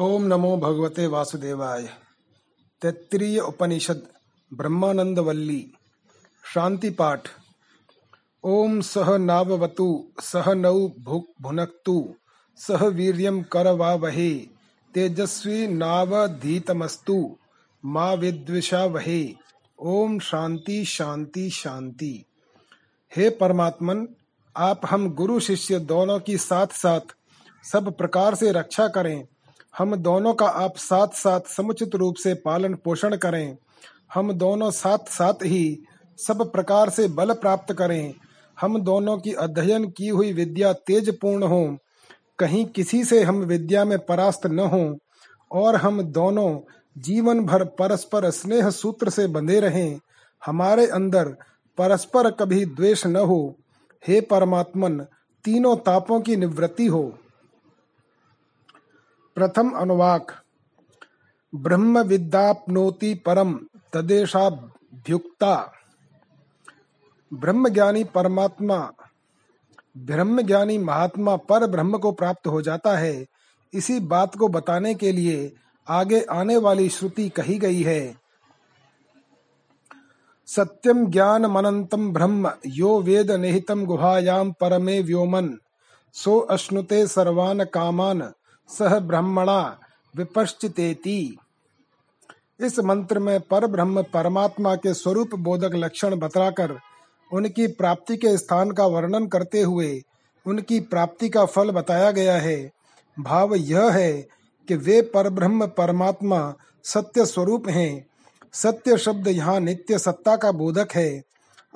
ओम नमो भगवते वासुदेवाय। तैत्तिरीय उपनिषद ब्रह्मानंद वल्ली शांति पाठ। ओम सह नाववतु, सह नौ भुनक्तु, सह वीर्यं करवावहे, तेजस्वी नावधीतमस्तु, मा विद्विषावहे। ओम शांति शांति शांति। हे परमात्मन, आप हम गुरु शिष्य दोनों की साथ साथ सब प्रकार से रक्षा करें हम दोनों का आप साथ साथ समुचित रूप से पालन पोषण करें। हम दोनों साथ साथ ही सब प्रकार से बल प्राप्त करें। हम दोनों की अध्ययन की हुई विद्या तेज पूर्ण हो। कहीं किसी से हम विद्या में परास्त न हो और हम दोनों जीवन भर परस्पर स्नेह सूत्र से बंधे रहें। हमारे अंदर परस्पर कभी द्वेष न हो। हे परमात्मन, तीनों तापों की निवृत्ति हो। प्रथम अनुवाक ब्रह्म विद्यापनोति परम तदेशाभ्युक्ता। ब्रह्म ज्ञानी परमात्मा ब्रह्म ज्ञानी महात्मा पर ब्रह्म को प्राप्त हो जाता है। इसी बात को बताने के लिए आगे आने वाली श्रुति कही गई है। सत्यम ज्ञान मनंतम ब्रह्म, यो वेद निहितम गुहायाम परमे व्योमन। सो अश्नुते सर्वान कामान। सह ब्रह्मणा विपश्चितेति। इस मंत्र में पर ब्रह्म परमात्मा के स्वरूप बोधक लक्षण बतलाकर उनकी प्राप्ति के स्थान का वर्णन करते हुए उनकी प्राप्ति का फल बताया गया है। भाव यह है कि वे परब्रह्म परमात्मा सत्य स्वरूप हैं। सत्य शब्द यहाँ नित्य सत्ता का बोधक है।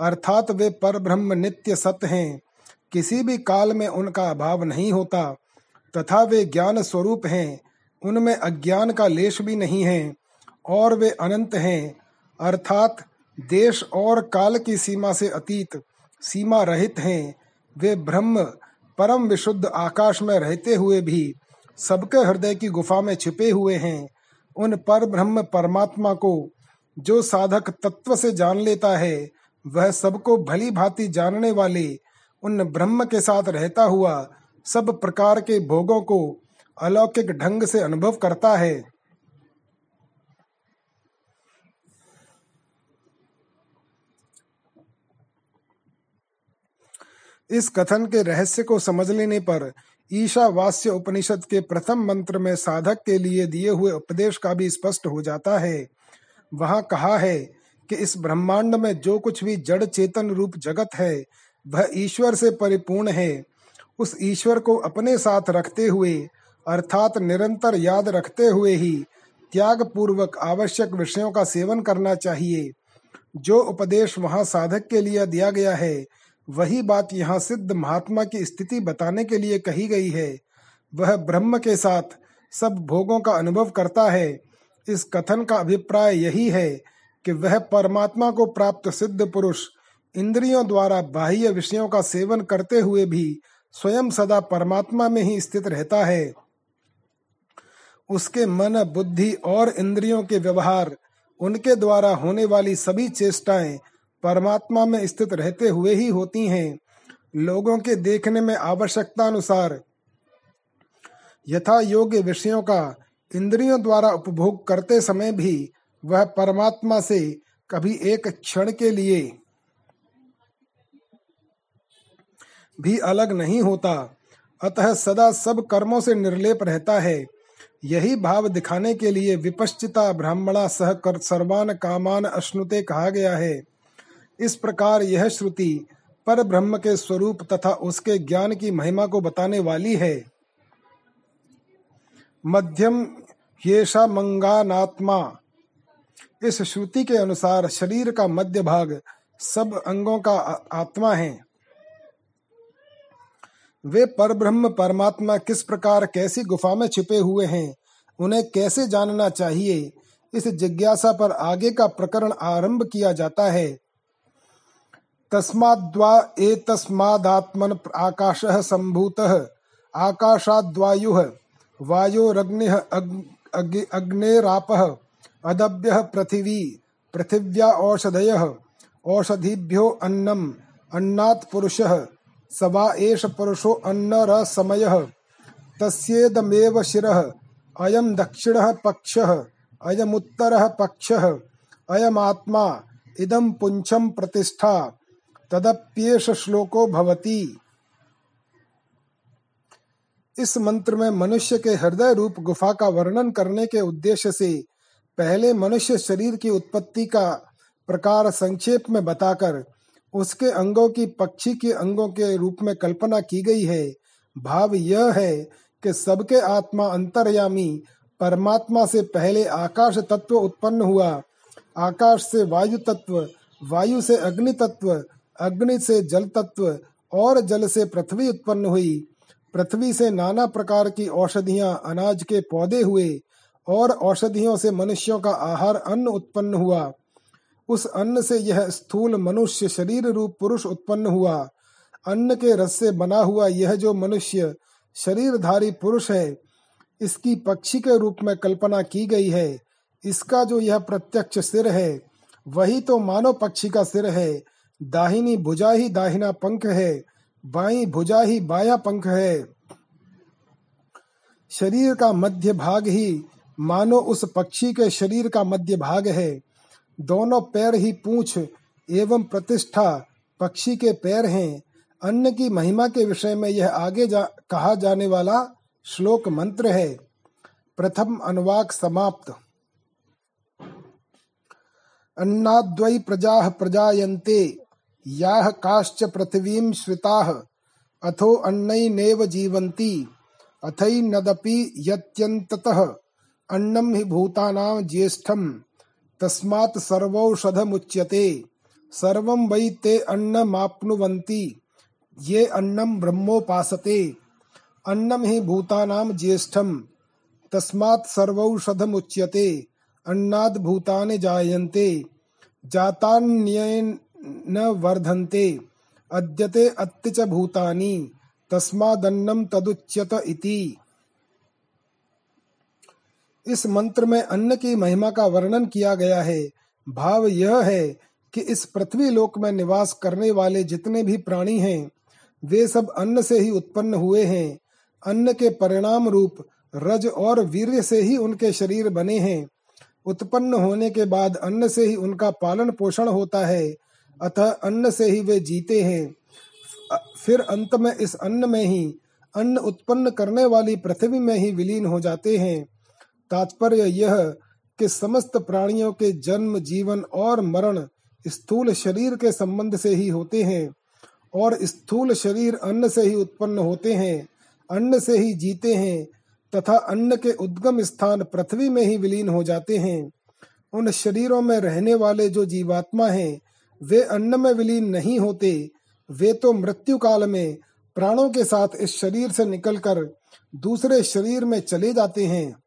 अर्थात वे परब्रह्म नित्य सत्य हैं। किसी भी काल में उनका अभाव नहीं होता। तथा वे ज्ञान स्वरूप हैं, उनमें अज्ञान का लेश भी नहीं है, और वे अनंत हैं, अर्थात देश और काल की सीमा से अतीत, सीमा रहित हैं। वे ब्रह्म, परम विशुद्ध आकाश में रहते हुए भी सबके हृदय की गुफा में छिपे हुए हैं। उन पर ब्रह्म परमात्मा को, जो साधक तत्व से जान लेता है, वह सबको भली भांति जानने वाले उन ब्रह्म के साथ रहता हुआ सब प्रकार के भोगों को अलौकिक ढंग से अनुभव करता है। इस कथन के रहस्य को समझ लेने पर ईशावास्य उपनिषद के प्रथम मंत्र में साधक के लिए दिए हुए उपदेश का भी स्पष्ट हो जाता है। वहाँ कहा है कि इस ब्रह्मांड में जो कुछ भी जड़ चेतन रूप जगत है, वह ईश्वर से परिपूर्ण है। उस ईश्वर को अपने साथ रखते हुए, अर्थात निरंतर याद रखते हुए ही त्याग पूर्वक आवश्यक विषयों का सेवन करना चाहिए। जो उपदेश वहाँ साधक के लिए दिया गया है, वही बात यहाँ सिद्ध महात्मा की स्थिति बताने के लिए कही गई है। वह ब्रह्म के साथ सब भोगों का अनुभव करता है। इस कथन का अभिप्राय यही है कि वह परमात्मा को प्राप्त सिद्ध पुरुष, इंद्रियों द्वारा बाह्य विषयों का सेवन करते हुए भी स्वयं सदा परमात्मा में ही स्थित रहता है। उसके मन, बुद्धि और इंद्रियों के व्यवहार, उनके द्वारा होने वाली सभी चेष्टाएँ परमात्मा में स्थित रहते हुए ही होती हैं। लोगों के देखने में आवश्यकता अनुसार यथा योग्य विषयों का इंद्रियों द्वारा उपभोग करते समय भी वह परमात्मा से कभी एक क्षण के लिए भी अलग नहीं होता। अतः सदा सब कर्मों से निर्लेप रहता है। यही भाव दिखाने के लिए विपश्चिता ब्राह्मणा सह कर सर्वान कामान अश्नुते कहा गया है। इस प्रकार यह श्रुति पर ब्रह्म के स्वरूप तथा उसके ज्ञान की महिमा को बताने वाली है। मध्यम येषा मंगानात्मा। इस श्रुति के अनुसार शरीर का मध्य भाग सब अंगों का आत्मा है। वे परब्रह्म परमात्मा किस प्रकार कैसी गुफा में छिपे हुए हैं, उन्हें कैसे जानना चाहिए? इस जिज्ञासा पर आगे का प्रकरण आरंभ किया जाता है। तस्माद्वा एतस्मादात्मन आकाश संभूत, आकाशाद्वायु, वायोरग्नि अग्नेराप, अदभ्य पृथिवी, पृथिव्या औषधय, औषधिभ्यो अन्नम, अन्नात् पुरुषः सवा एष पुरुषो अन्न र समय। तस्येदमेव शिरः। अयम दक्षिणः पक्षः। अयमुत्तरः पक्षः। अयमात्मा इदं पुंछम प्रतिष्ठा। तदप्येष श्लोको भवति। इस मंत्र में मनुष्य के हृदय रूप गुफा का वर्णन करने के उद्देश्य से पहले मनुष्य शरीर की उत्पत्ति का प्रकार संक्षेप में बताकर उसके अंगों की पक्षी के अंगों के रूप में कल्पना की गई है। भाव यह है कि सबके आत्मा अंतर्यामी, परमात्मा से पहले आकाश तत्व उत्पन्न हुआ। आकाश से वायु तत्व, वायु से अग्नि तत्व, अग्नि से जल तत्व और जल से पृथ्वी उत्पन्न हुई। पृथ्वी से नाना प्रकार की औषधियाँ अनाज के पौधे हुए और औषधियों से मनुष्यों का आहार अन्न उत्पन्न हुआ। उस अन्न से यह स्थूल मनुष्य शरीर रूप पुरुष उत्पन्न हुआ। अन्न के रस से बना हुआ यह जो मनुष्य शरीरधारी पुरुष है, इसकी पक्षी के रूप में कल्पना की गई है। इसका जो यह प्रत्यक्ष सिर है, वही तो मानव पक्षी का सिर है। दाहिनी भुजा ही दाहिना पंख है, बाई भुजा ही बाया पंख है। शरीर का मध्य भाग ही मानो उस पक्षी के शरीर का मध्य भाग है। दोनों पैर ही पूछ एवं प्रतिष्ठा पक्षी के पैर हैं। अन्न की महिमा के विषय में यह आगे जा, कहा जाने वाला श्लोक मंत्र है। प्रथम अनुवाक समाप्त। अन्नाद्वै प्रजाः प्रजायन्ते याः काश्च पृथिवीं श्रिताः अथो अन्नैनेव जीवन्ति अथैनदपि यत्यन्ततः अन्नं हि भूतानां ज्येष्ठं तस्मात् सर्वौषधमुच्यते। सर्वं वै ते अन्नमाप्नुवन्ति। ये अन्नं ब्रह्मोपासते। अन्नं हि भूतानां ज्येष्ठं तस्मात् सर्वौषधमुच्यते। अन्नाद भूतानि जायन्ते। जातान्येन वर्धन्ते। अद्यते अत्ति च भूतानि। तस्मादन्नम तदुच्यत इति। इस मंत्र में अन्न की महिमा का वर्णन किया गया है। भाव यह है कि इस पृथ्वी लोक में निवास करने वाले जितने भी प्राणी हैं, वे सब अन्न से ही उत्पन्न हुए हैं। अन्न के परिणाम रूप रज और वीर्य से ही उनके शरीर बने हैं। उत्पन्न होने के बाद अन्न से ही उनका पालन पोषण होता है, अतः अन्न से ही वे जीते हैं। फिर अंत में इस अन्न में ही अन्न उत्पन्न करने वाली पृथ्वी में ही विलीन हो जाते हैं। तात्पर्य यह कि समस्त प्राणियों के जन्म, जीवन और मरण स्थूल शरीर के संबंध से ही होते हैं और स्थूल शरीर अन्न से ही उत्पन्न होते हैं, अन्न से ही जीते हैं तथा अन्न के उद्गम स्थान पृथ्वी में ही विलीन हो जाते हैं। उन शरीरों में रहने वाले जो जीवात्मा हैं, वे अन्न में विलीन नहीं होते। वे तो मृत्यु काल में प्राणों के साथ इस शरीर से निकलकर दूसरे शरीर में चले जाते हैं।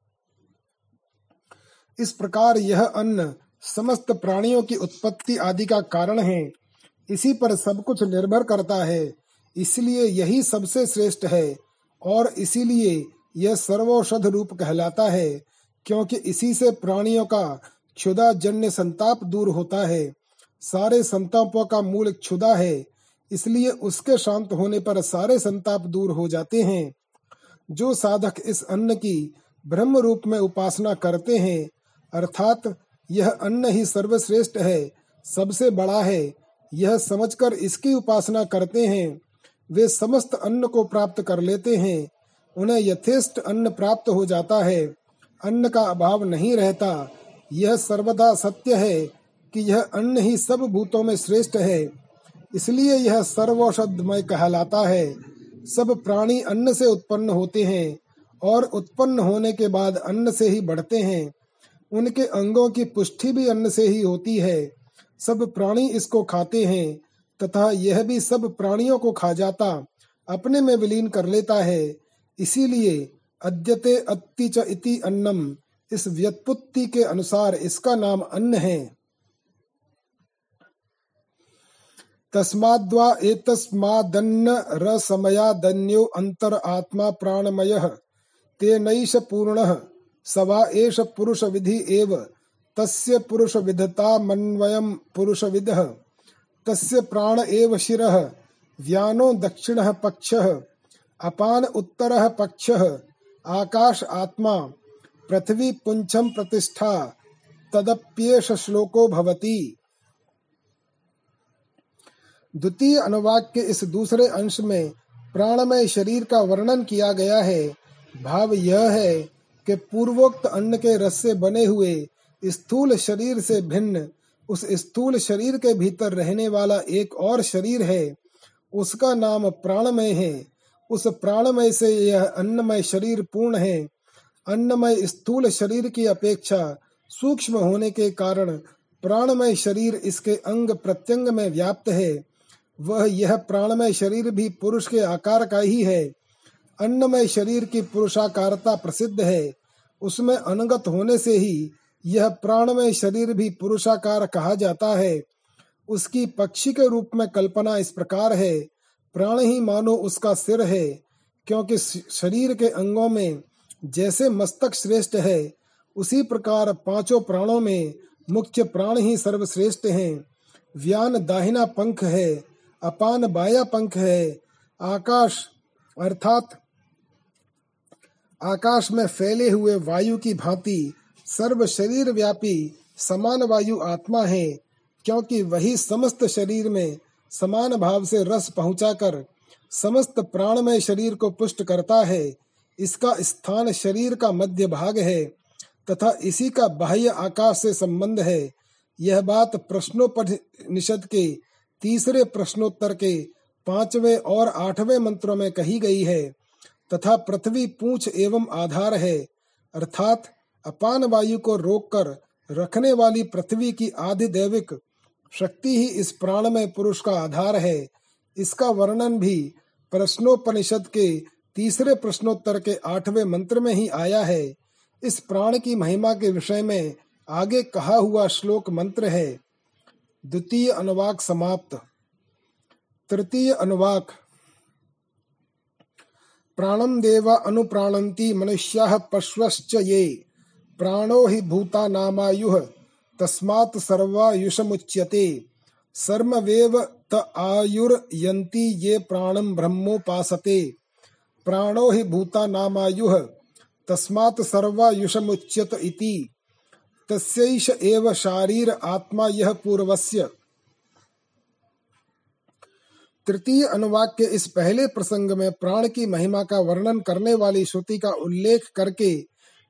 इस प्रकार यह अन्न समस्त प्राणियों की उत्पत्ति आदि का कारण है। इसी पर सब कुछ निर्भर करता है। इसलिए यही सबसे श्रेष्ठ है और इसीलिए यह सर्वौषध रूप कहलाता है, क्योंकि इसी से प्राणियों का क्षुदा जन्य संताप दूर होता है। सारे संतापों का मूल क्षुदा है, इसलिए उसके शांत होने पर सारे संताप दूर हो जाते हैं। जो साधक इस अन्न की ब्रह्म रूप में उपासना करते हैं अर्थात यह अन्न ही सर्वश्रेष्ठ है, सबसे बड़ा है। यह समझकर इसकी उपासना करते हैं। वे समस्त अन्न को प्राप्त कर लेते हैं। उन्हें यथेष्ट अन्न प्राप्त हो जाता है। अन्न का अभाव नहीं रहता। यह सर्वदा सत्य है कि यह अन्न ही सब भूतों में श्रेष्ठ है। इसलिए यह सर्वौषधमय कहलाता है। सब प्राणी अन्न से उत्पन्न होते हैं और उत्पन्न होने के बाद अन्न से ही बढ़ते हैं। उनके अंगों की पुष्टि भी अन्न से ही होती है। सब प्राणी इसको खाते हैं, तथा यह भी सब प्राणियों को खा जाता, अपने में विलीन कर लेता है। इसीलिए अद्यते अत्ति च इति अन्नम, इस व्युत्पत्ति के अनुसार इसका नाम अन्न है। तस्माद्वा एतस्मादन्न रसमयादन्यो अंतर आत्मा प्राणमय, तेनैष पूर्ण। सवा एष पुरुष विधि एव, तस्य पुरुष विधता मन्वयम पुरुष विद तस्य प्राण एव शिरः, व्यानो दक्षिणः पक्षः, अपान उत्तर पक्ष, आकाश आत्मा, पृथ्वी पुंछम प्रतिष्ठा, तदप्येष श्लोको भवति। द्वितीय अनुवाक के इस दूसरे अंश में प्राणमय शरीर का वर्णन किया गया है। भाव यह है कि पूर्वोक्त अन्न के रस से बने हुए स्थूल शरीर से भिन्न, उस स्थूल शरीर के भीतर रहने वाला एक और शरीर है, उसका नाम प्राणमय है। उस प्राणमय से यह अन्नमय शरीर पूर्ण है। अन्नमय स्थूल शरीर की अपेक्षा सूक्ष्म होने के कारण प्राणमय शरीर इसके अंग प्रत्यंग में व्याप्त है। वह यह प्राणमय शरीर भी पुरुष के आकार का ही है। अन्नमय शरीर की पुरुषाकारता प्रसिद्ध है। उसमें अनुगत होने से ही यह प्राणमय शरीर भी पुरुषाकार कहा जाता है। उसकी पक्षी के रूप में कल्पना इस प्रकार है। प्राण ही मानो उसका सिर है, क्योंकि शरीर के अंगों में जैसे मस्तक श्रेष्ठ है, उसी प्रकार पाँचों प्राणों में मुख्य प्राण ही सर्वश्रेष्ठ हैं। व्यान दाहिना पंख है, अपान बाया पंख है, आकाश अर्थात आकाश में फैले हुए वायु की भांति सर्व शरीर व्यापी समान वायु आत्मा है, क्योंकि वही समस्त शरीर में समान भाव से रस पहुंचाकर समस्त प्राणमय शरीर को पुष्ट करता है। इसका स्थान शरीर का मध्य भाग है, तथा इसी का बाह्य आकाश से संबंध है। यह बात प्रश्नोपनिषद के तीसरे प्रश्नोत्तर के पाँचवें और आठवें मंत्रों में कही गई है। तथा पृथ्वी पूछ एवं आधार है, अर्थात अपान वायु को रोककर रखने वाली पृथ्वी की आधिदैविक शक्ति ही इस प्राण में पुरुष का आधार है। इसका वर्णन भी प्रश्नोपनिषद के तीसरे प्रश्नोत्तर के आठवें मंत्र में ही आया है। इस प्राण की महिमा के विषय में आगे कहा हुआ श्लोक मंत्र है, द्वितीय अनुवाक समाप्त। तृतीय अनुवाक प्राणम देव अनुप्राणन्ति मनुष्याः पश्वश्च ये। प्राणो हि भूता नामायुः तस्मात् सर्वायुषमुच्यते। सर्मवेव त आयुर्यन्ति ये प्राणं ब्रह्मोपासते। प्राणो हि भूता नामायुः तस्मात् सर्वायुषमुच्यत इति। तस्यैष एव शारीर आत्मा यह पूर्वस्य। तृतीय अनुवाक के इस पहले प्रसंग में प्राण की महिमा का वर्णन करने वाली श्रुति का उल्लेख करके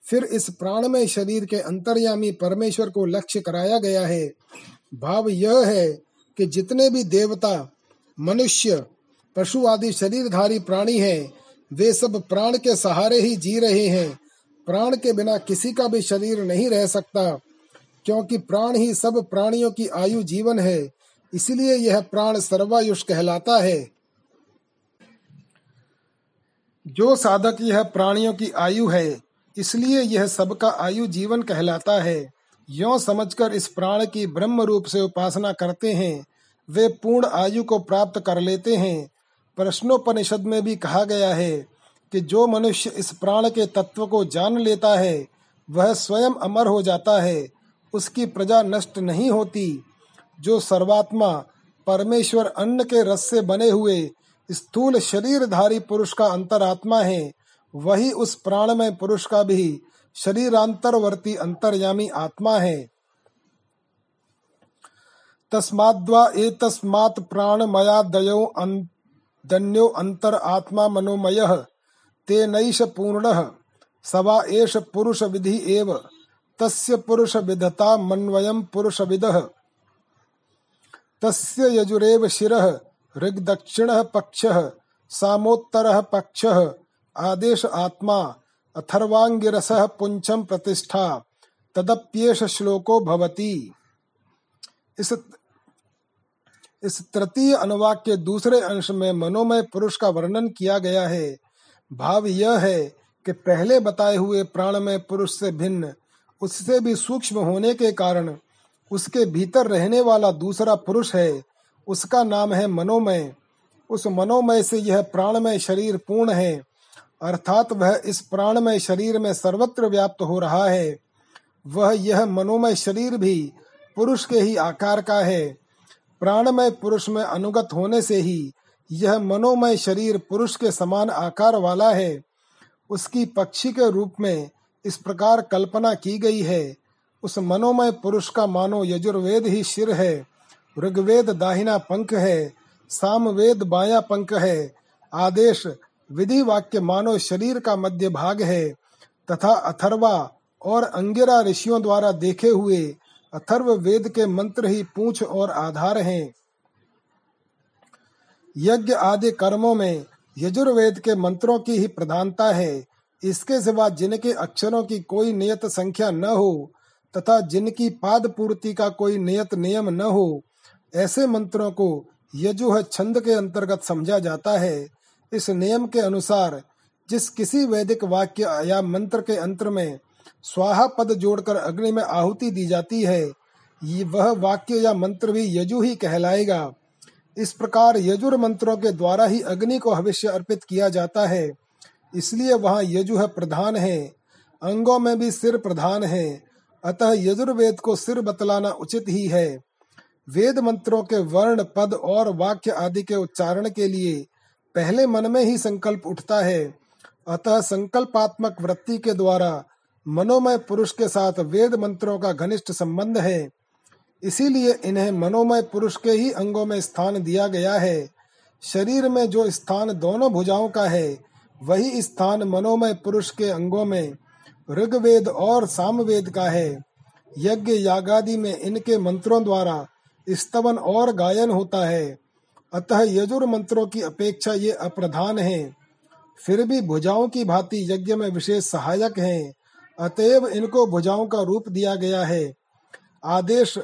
फिर इस प्राणमय शरीर के अंतर्यामी परमेश्वर को लक्ष्य कराया गया है। भाव यह है कि जितने भी देवता, मनुष्य, पशु आदि शरीरधारी प्राणी हैं, वे सब प्राण के सहारे ही जी रहे हैं। प्राण के बिना किसी का भी शरीर नहीं रह सकता, क्योंकि प्राण ही सब प्राणियों की आयु जीवन है। इसलिए यह प्राण सर्वायुष कहलाता है। जो साधक यह प्राणियों की आयु है, इसलिए यह सबका आयु जीवन कहलाता है। यो समझकर इस प्राण की ब्रह्म रूप से उपासना करते हैं, वे पूर्ण आयु को प्राप्त कर लेते हैं। प्रश्नोपनिषद में भी कहा गया है कि जो मनुष्य इस प्राण के तत्व को जान लेता है, वह स्वयं अमर हो जाता है, उसकी प्रजा नष्ट नहीं होती। जो सर्वात्मा परमेश्वर अन्न के रस से बने हुए स्थूल शरीरधारी पुरुष का अंतरात्मा है, वही उस प्राणमय पुरुष का भी शरीरांतरवर्ती अंतर्यामी आत्मा है। तस्माद्वा एतस्मात् प्राणमयादयो दन्यो अंतर आत्मा मनोमय, तेनैष पूर्णः, सवा एष पुरुष विधि एव, तस्य पुरुष विधता मन्वयं पुरुष विदः। तस्य यजुरेव शिरः, ऋग्दक्षिणः पक्षः, सामोत्तरः पक्षः, आदेश आत्मा अथर्वांगिरसः पुंछम प्रतिष्ठा, तदप्येष श्लोको भवति। इस इस तृतीय अनुवाक के दूसरे अंश में मनोमय पुरुष का वर्णन किया गया है। भाव यह है कि पहले बताए हुए प्राणमय पुरुष से भिन्न, उससे भी सूक्ष्म होने के कारण उसके भीतर रहने वाला दूसरा पुरुष है। उसका नाम है मनोमय। उस मनोमय से यह प्राणमय शरीर पूर्ण है। अर्थात वह इस प्राणमय शरीर में सर्वत्र व्याप्त हो रहा है। वह यह मनोमय शरीर भी पुरुष के ही आकार का है। प्राणमय पुरुष में अनुगत होने से ही यह मनोमय शरीर पुरुष के समान आकार वाला है। उसकी पक्षी के रूप में इस प्रकार कल्पना की गई है। उस मनोमय पुरुष का मानो यजुर्वेद ही शिर है। ऋग्वेद दाहिना पंख है, सामवेद बाया पंख है। आदेश विधि वाक्य मानो शरीर का मध्य भाग है। तथा अथर्वा और अंगिरा ऋषियों द्वारा देखे हुए अथर्व वेद के मंत्र ही पूछ और आधार हैं। यज्ञ आदि कर्मों में यजुर्वेद के मंत्रों की ही प्रधानता है। इसके सिवा जिनके अक्षरों की कोई नियत संख्या न हो तथा जिनकी पाद पूर्ति का कोई नियत नियम न हो, ऐसे मंत्रों को यजुह छंद के अंतर्गत समझा जाता है। इस नियम के अनुसार जिस किसी वैदिक वाक्य या मंत्र के अंतर में स्वाहा पद जोड़कर अग्नि में आहुति दी जाती है वह वाक्य या मंत्र भी यजु ही कहलाएगा। इस प्रकार यजुर मंत्रों के द्वारा ही अग्नि को भविष्य अर्पित किया जाता है। इसलिए वहाँ यजुह प्रधान है। अंगों में भी सिर प्रधान है। अतः यजुर्वेद को सिर बतलाना उचित ही है। वेद मंत्रों के वर्ण, पद और वाक्य आदि के उच्चारण के लिए पहले मन में ही संकल्प उठता है। अतः संकल्पात्मक वृत्ति के द्वारा मनोमय पुरुष के साथ वेद मंत्रों का घनिष्ठ संबंध है। इसीलिए इन्हें मनोमय पुरुष के ही अंगों में स्थान दिया गया है। शरीर में जो स्थान दोनों भुजाओं का है, वही स्थान मनोमय पुरुष के अंगों में ऋग्वेद और सामवेद का है। यज्ञ यागादि में इनके मंत्रों द्वारा स्तवन और गायन होता है। अतः यजुर मंत्रों की अपेक्षा ये अप्रधान है। फिर भी भुजाओं की भांति यज्ञ में विशेष सहायक हैं। अतएव इनको भुजाओं का रूप दिया गया है। आदेश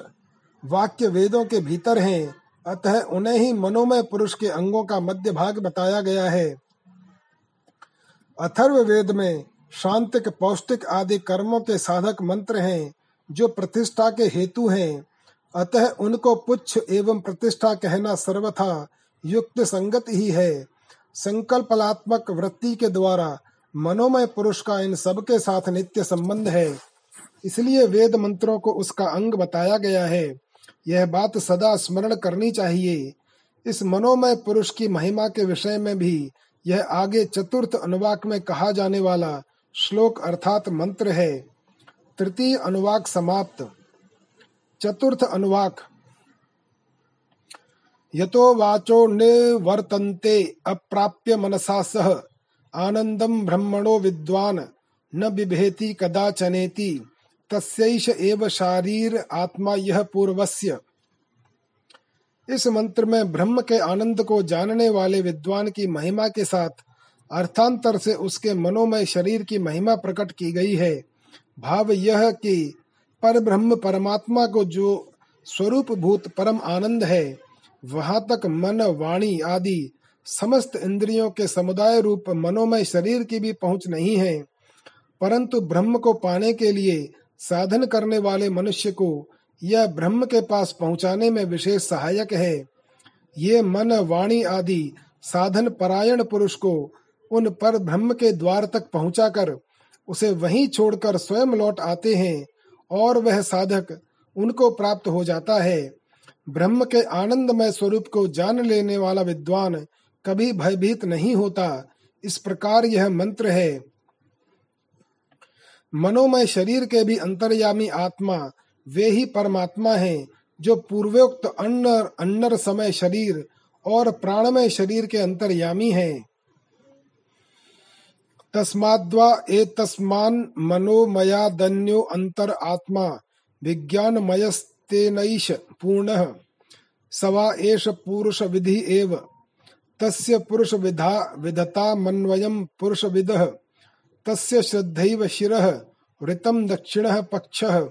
वाक्य वेदों के भीतर हैं। अतः उन्हें ही मनोमय पुरुष के अंगों का मध्य भाग बताया गया है। अथर्व वेद में शांतिक, पौष्टिक आदि कर्मों के साधक मंत्र हैं, जो प्रतिष्ठा के हेतु हैं। अतः उनको पुच्छ एवं प्रतिष्ठा कहना सर्वथा युक्त संगत ही है। संकल्पलात्मक वृत्ति के द्वारा मनोमय पुरुष का इन सब के साथ नित्य संबंध है। इसलिए वेद मंत्रों को उसका अंग बताया गया है। यह बात सदा स्मरण करनी चाहिए। इस मनोमय पुरुष की महिमा के विषय में भी यह आगे चतुर्थ अनुवाक में कहा जाने वाला श्लोक अर्थात मंत्र है। तृतीय अनुवाक समाप्त। चतुर्थ अनुवाक। यतो वाचो निवर्तन्ते अप्राप्य मनसा सह आनंदम ब्रह्मणो विद्वान, न बिभेति कदाचनेति, तस्यैष एव शारीर आत्मा यह पूर्वस्य। इस मंत्र में ब्रह्म के आनंद को जानने वाले विद्वान की महिमा के साथ अर्थांतर से उसके मनोमय शरीर की महिमा प्रकट की गई है। भाव यह कि पर ब्रह्म परमात्मा को जो स्वरूप भूत परम आनंद है, वहाँ तक मन, वाणी आदि समस्त इंद्रियों के समुदाय रूप मनोमय शरीर की भी पहुँच नहीं है, परंतु ब्रह्म को पाने के लिए साधन करने वाले मनुष्य को यह ब्रह्म के पास पहुँचाने में विशेष सहायक है। ये मन, वाणी आदि साधन परायण पुरुष को उन पर ब्रह्म के द्वार तक पहुंचाकर उसे वहीं छोड़कर स्वयं लौट आते हैं और वह साधक उनको प्राप्त हो जाता है। ब्रह्म के आनंदमय स्वरूप को जान लेने वाला विद्वान कभी भयभीत नहीं होता। इस प्रकार यह मंत्र है। मनोमय शरीर के भी अंतर्यामी आत्मा, वे ही परमात्मा हैं, जो पूर्वोक्त अन्न अन्नर समय शरीर और प्राणमय शरीर के अंतर्यामी हैं। तस्माद्वा एतस्मान् मनोमयादन्यो अंतर आत्मा, विज्ञानमयस्तेनैष पूर्णः। सवा एष पुरुष विधि एव। तस्य पुरुष विधा विधता मन्वयं पुरुष विदः तस्य श्रद्धैव शिरः वृतं दक्षिणः पक्षः।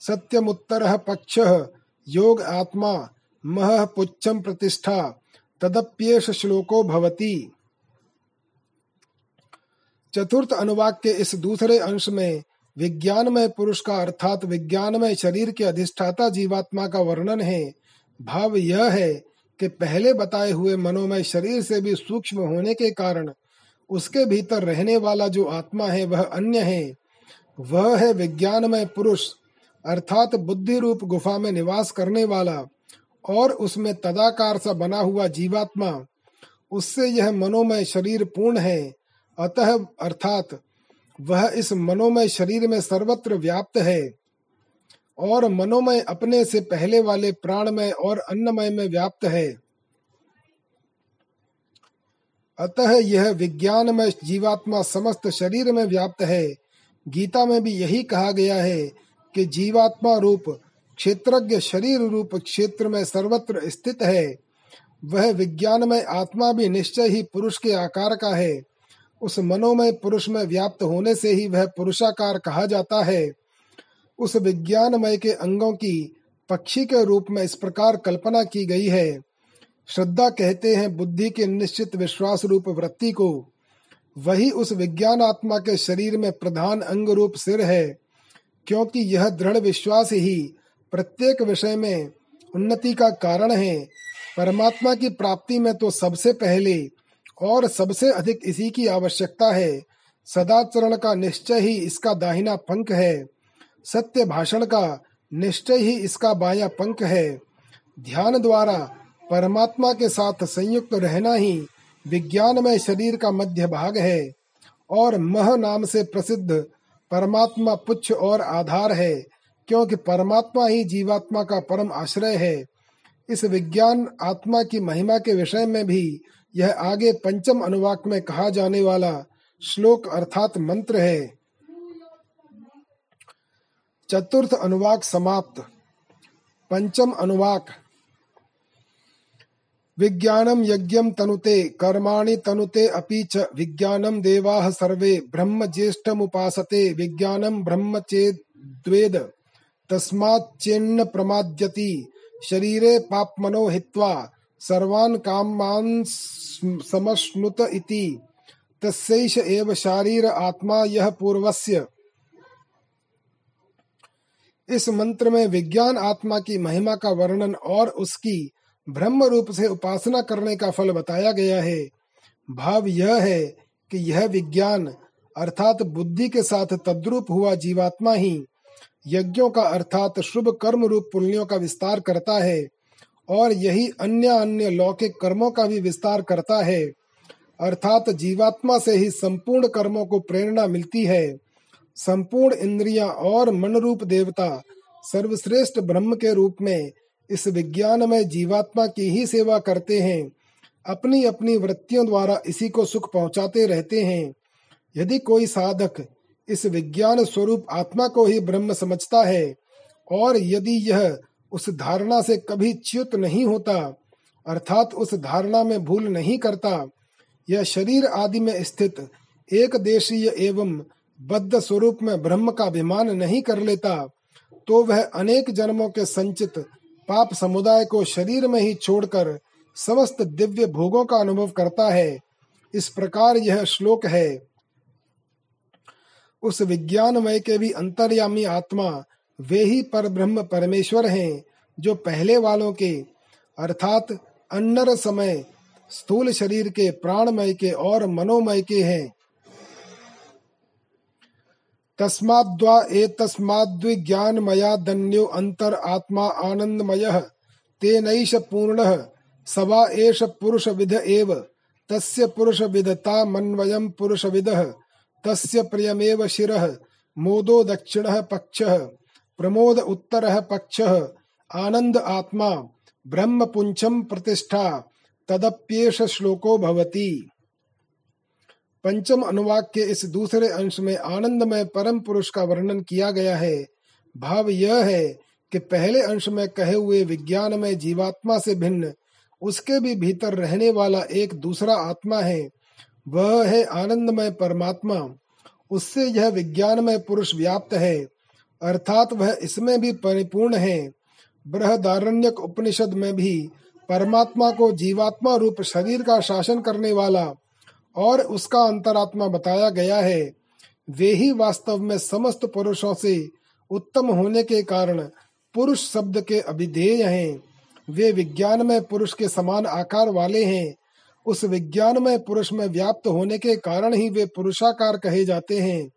सत्यमुत्तरः पक्षः, योग आत्मा, महः पुच्छं प्रतिष्ठा, तदप्येष श्लोको भवति। चतुर्थ अनुवाक के इस दूसरे अंश में विज्ञानमय पुरुष का अर्थात विज्ञानमय शरीर के अधिष्ठाता जीवात्मा का वर्णन है। भाव यह है कि पहले बताए हुए मनोमय शरीर से भी सूक्ष्म होने के कारण उसके भीतर रहने वाला जो आत्मा है वह अन्य है। वह है विज्ञानमय पुरुष, अर्थात बुद्धि रूप गुफा में निवास करने वाला और उसमें तदाकार सा बना हुआ जीवात्मा। उससे यह मनोमय शरीर पूर्ण है। अतः अर्थात वह इस मनोमय शरीर में सर्वत्र व्याप्त है और मनोमय अपने से पहले वाले प्राणमय और अन्नमय में व्याप्त है। अतः यह विज्ञानमय जीवात्मा समस्त शरीर में व्याप्त है। गीता में भी यही कहा गया है कि जीवात्मा रूप क्षेत्रज्ञ शरीर रूप क्षेत्र में सर्वत्र स्थित है। वह विज्ञानमय आत्मा भी निश्चय ही पुरुष के आकार का है। उस मनोमय पुरुष में व्याप्त होने से ही वह पुरुषाकार कहा जाता है। उस विज्ञानमय के अंगों की पक्षी के रूप में इस प्रकार कल्पना की गई है। श्रद्धा कहते हैं बुद्धि के निश्चित विश्वास रूप वृत्ति को। वही उस विज्ञान आत्मा के शरीर में प्रधान अंग रूप सिर है, क्योंकि यह दृढ़ विश्वास ही प्रत्येक विषय में उन्नति का कारण है। परमात्मा की प्राप्ति में तो सबसे पहले और सबसे अधिक इसी की आवश्यकता है। सदाचरण का निश्चय ही इसका दाहिना पंख है। सत्य भाषण का निश्चय ही इसका बाया पंख है। ध्यान द्वारा परमात्मा के साथ संयुक्त रहना ही विज्ञान में शरीर का मध्य भाग है और मह नाम से प्रसिद्ध परमात्मा पुच्छ और आधार है, क्योंकि परमात्मा ही जीवात्मा का परम आश्रय है। इस विज्ञान, आत्मा की महिमा के विषय में भी यह आगे पंचम अनुवाक में कहा जाने वाला श्लोक अर्थात मंत्र है। चतुर्थ अनुवाक समाप्त। पंचम अनुवाक। विज्ञानम यज्ञम तनुते, कर्माणि तनुते अपि च विज्ञानम देवाः सर्वे, ब्रह्म ज्येष्ठमुपासते विज्ञानम ब्रह्म चेद्वेद तस्माच्चेन्न प्रमाद्यति। शरीरे पाप्मनो हित्वा सर्वान् कामान् समश्नुत इति। तस्यैष एव शारीर आत्मा यह पूर्वस्य। इस मंत्र में विज्ञान आत्मा की महिमा का वर्णन और उसकी ब्रह्म रूप से उपासना करने का फल बताया गया है। भाव यह है कि यह विज्ञान अर्थात बुद्धि के साथ तद्रूप हुआ जीवात्मा ही यज्ञों का अर्थात शुभ कर्म रूप पुण्यों का विस्तार करता है और यही अन्य अन्य लौकिक कर्मों का भी विस्तार करता है। अर्थात जीवात्मा से ही संपूर्ण कर्मों को प्रेरणा मिलती है। संपूर्ण इंद्रियाँ और मन रूप देवता सर्वश्रेष्ठ ब्रह्म के रूप में इस विज्ञान में जीवात्मा की ही सेवा करते हैं। अपनी अपनी वृत्तियों द्वारा इसी को सुख पहुंचाते रहते हैं। यदि कोई साधक इस विज्ञान स्वरूप आत्मा को ही ब्रह्म समझता है। और यदि यह उस धारणा से कभी च्युत नहीं होता, अर्थात उस धारणा में भूल नहीं करता, यह शरीर आदि में स्थित एक देशीय एवं बद्ध स्वरूप में ब्रह्म का अभिमान नहीं कर लेता तो वह अनेक जन्मों के संचित पाप समुदाय को शरीर में ही छोड़कर समस्त दिव्य भोगों का अनुभव करता है। इस प्रकार यह श्लोक है। उस विज्ञानमय के भी अंतर्यामी आत्मा, वे ही पर ब्रह्म परमेश्वर हैं, जो पहले वालों के, अर्थात अन्नर समय, स्थूल शरीर के, प्राणमय के और मनोमय के हैं। तस्माद्वा एतस्माद्विज्ञानमयादन्यो अंतर आत्मा आनंदमय, तेनैष पूर्ण, सवा एष पुरुषविद एव, तस्य पुरुषविदता मन्वयं पुरुषविदः तस्य प्रियमेव शिरः। मोदो दक्षिणः पक्षः। प्रमोद उत्तरः पक्षः। आनंद आत्मा। ब्रह्म पुंछम प्रतिष्ठा। तदप्येष श्लोको भवति। पंचम अनुवाक के इस दूसरे अंश में आनंदमय परम पुरुष का वर्णन किया गया है। भाव यह है कि पहले अंश में कहे हुए विज्ञान में जीवात्मा से भिन्न, उसके भी भीतर रहने वाला एक दूसरा आत्मा है। वह है आनंदमय परमात्मा। उससे यह विज्ञानमय पुरुष व्याप्त है। अर्थात वह इसमें भी परिपूर्ण है। बृहदारण्यक उपनिषद में भी परमात्मा को जीवात्मा रूप शरीर का शासन करने वाला और उसका अंतरात्मा बताया गया है। वे ही वास्तव में समस्त पुरुषों से उत्तम होने के कारण पुरुष शब्द के अभिधेय हैं। वे विज्ञान में पुरुष के समान आकार वाले हैं। उस विज्ञान में पुरुष में व्याप्त होने के कारण ही वे पुरुषाकार कहे जाते हैं।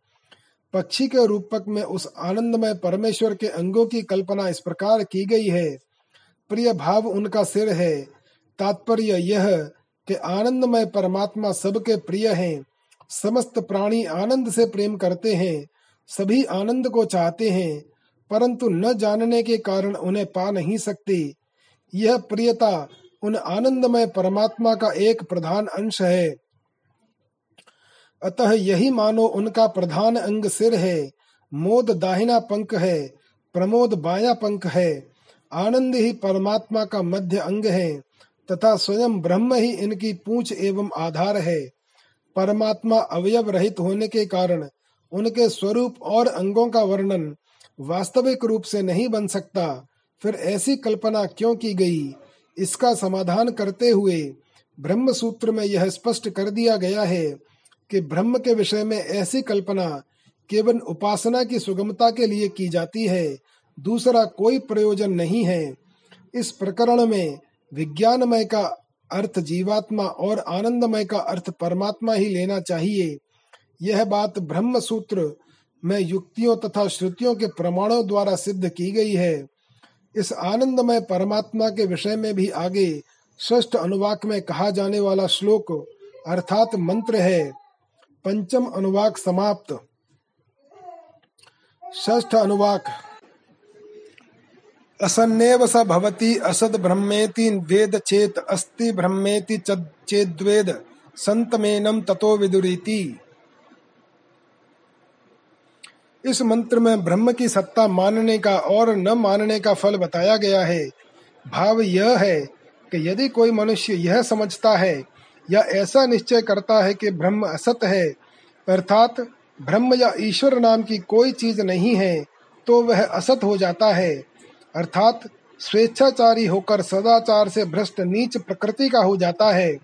पक्षी के रूपक में उस आनंदमय परमेश्वर के अंगों की कल्पना इस प्रकार की गई है। प्रिय भाव उनका सिर है। तात्पर्य यह कि आनंदमय परमात्मा सबके प्रिय हैं। समस्त प्राणी आनंद से प्रेम करते हैं। सभी आनंद को चाहते हैं, परंतु न जानने के कारण उन्हें पा नहीं सकते। यह प्रियता उन आनंदमय परमात्मा का एक प्रधान अंश है। अतः यही मानो उनका प्रधान अंग सिर है। मोद दाहिना पंख है, प्रमोद बाया पंख है। आनंद ही परमात्मा का मध्य अंग है, तथा स्वयं ब्रह्म ही इनकी पूंछ एवं आधार है। परमात्मा अवयव रहित होने के कारण उनके स्वरूप और अंगों का वर्णन वास्तविक रूप से नहीं बन सकता। फिर ऐसी कल्पना क्यों की गई? इसका समाधान करते हुए ब्रह्म सूत्र में यह स्पष्ट कर दिया गया है कि ब्रह्म के विषय में ऐसी कल्पना केवल उपासना की सुगमता के लिए की जाती है, दूसरा कोई प्रयोजन नहीं है। इस प्रकरण में विज्ञानमय का अर्थ जीवात्मा और आनंदमय का अर्थ परमात्मा ही लेना चाहिए। यह बात ब्रह्म सूत्र में युक्तियों तथा श्रुतियों के प्रमाणों द्वारा सिद्ध की गई है। इस आनंदमय परमात्मा के विषय में भी आगे षष्ठ अनुवाक में कहा जाने वाला श्लोक अर्थात मंत्र है, पंचम अनुवाक समाप्त। षष्ठ अनुवाक, असन्नेव स भवति असद ब्रह्मेति वेद चेत अस्ति ब्रह्मेति चेद्वेद संतमेनम ततो विदुरीति। इस मंत्र में ब्रह्म की सत्ता मानने का और न मानने का फल बताया गया है। भाव यह है कि यदि कोई मनुष्य यह समझता है या ऐसा निश्चय करता है कि ब्रह्म असत है, अर्थात ब्रह्म या ईश्वर नाम की कोई चीज़ नहीं है तो वह असत हो जाता है। अर्थात स्वेच्छाचारी होकर सदाचार से भ्रष्ट नीच प्रकृति का हो जाता है।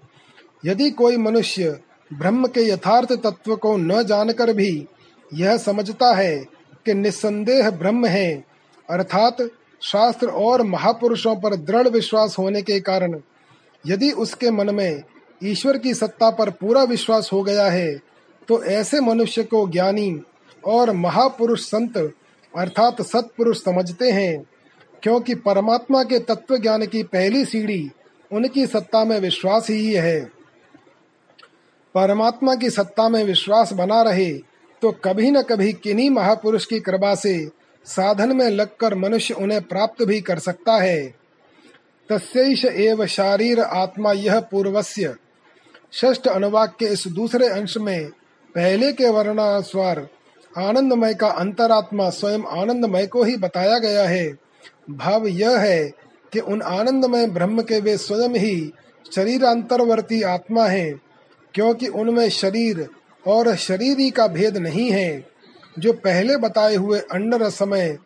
यदि कोई मनुष्य ब्रह्म के यथार्थ तत्व को न जानकर भी यह समझता है कि निस्संदेह ब्रह्म है, अर्थात शास्त्र और महापुरुषों पर दृढ़ विश्वास होने के कारण, यदि उसके मन में ईश्वर की सत्ता पर पूरा विश्वास हो गया है तो ऐसे मनुष्य को ज्ञानी और महापुरुष संत, अर्थात सत्पुरुष समझते हैं, क्योंकि परमात्मा के तत्व ज्ञान की पहली सीढ़ी उनकी सत्ता में विश्वास ही है। परमात्मा की सत्ता में विश्वास बना रहे तो कभी न कभी किन्हीं महापुरुष की कृपा से साधन में लगकर मनुष्य उन्हें प्राप्त भी कर सकता है। तस्यैष एव शारीर आत्मा यह पूर्वस्य। षष्ठ अनुवाक के इस दूसरे अंश में, पहले के वर्णानुसार आनंदमय का अंतरात्मा स्वयं आनंदमय को ही बताया गया है। भाव यह है कि उन आनंदमय ब्रह्म के वे स्वयं ही शरीरांतरवर्ती आत्मा हैं, क्योंकि उनमें शरीर और शरीरी का भेद नहीं है, जो पहले बताए हुए अंडर समय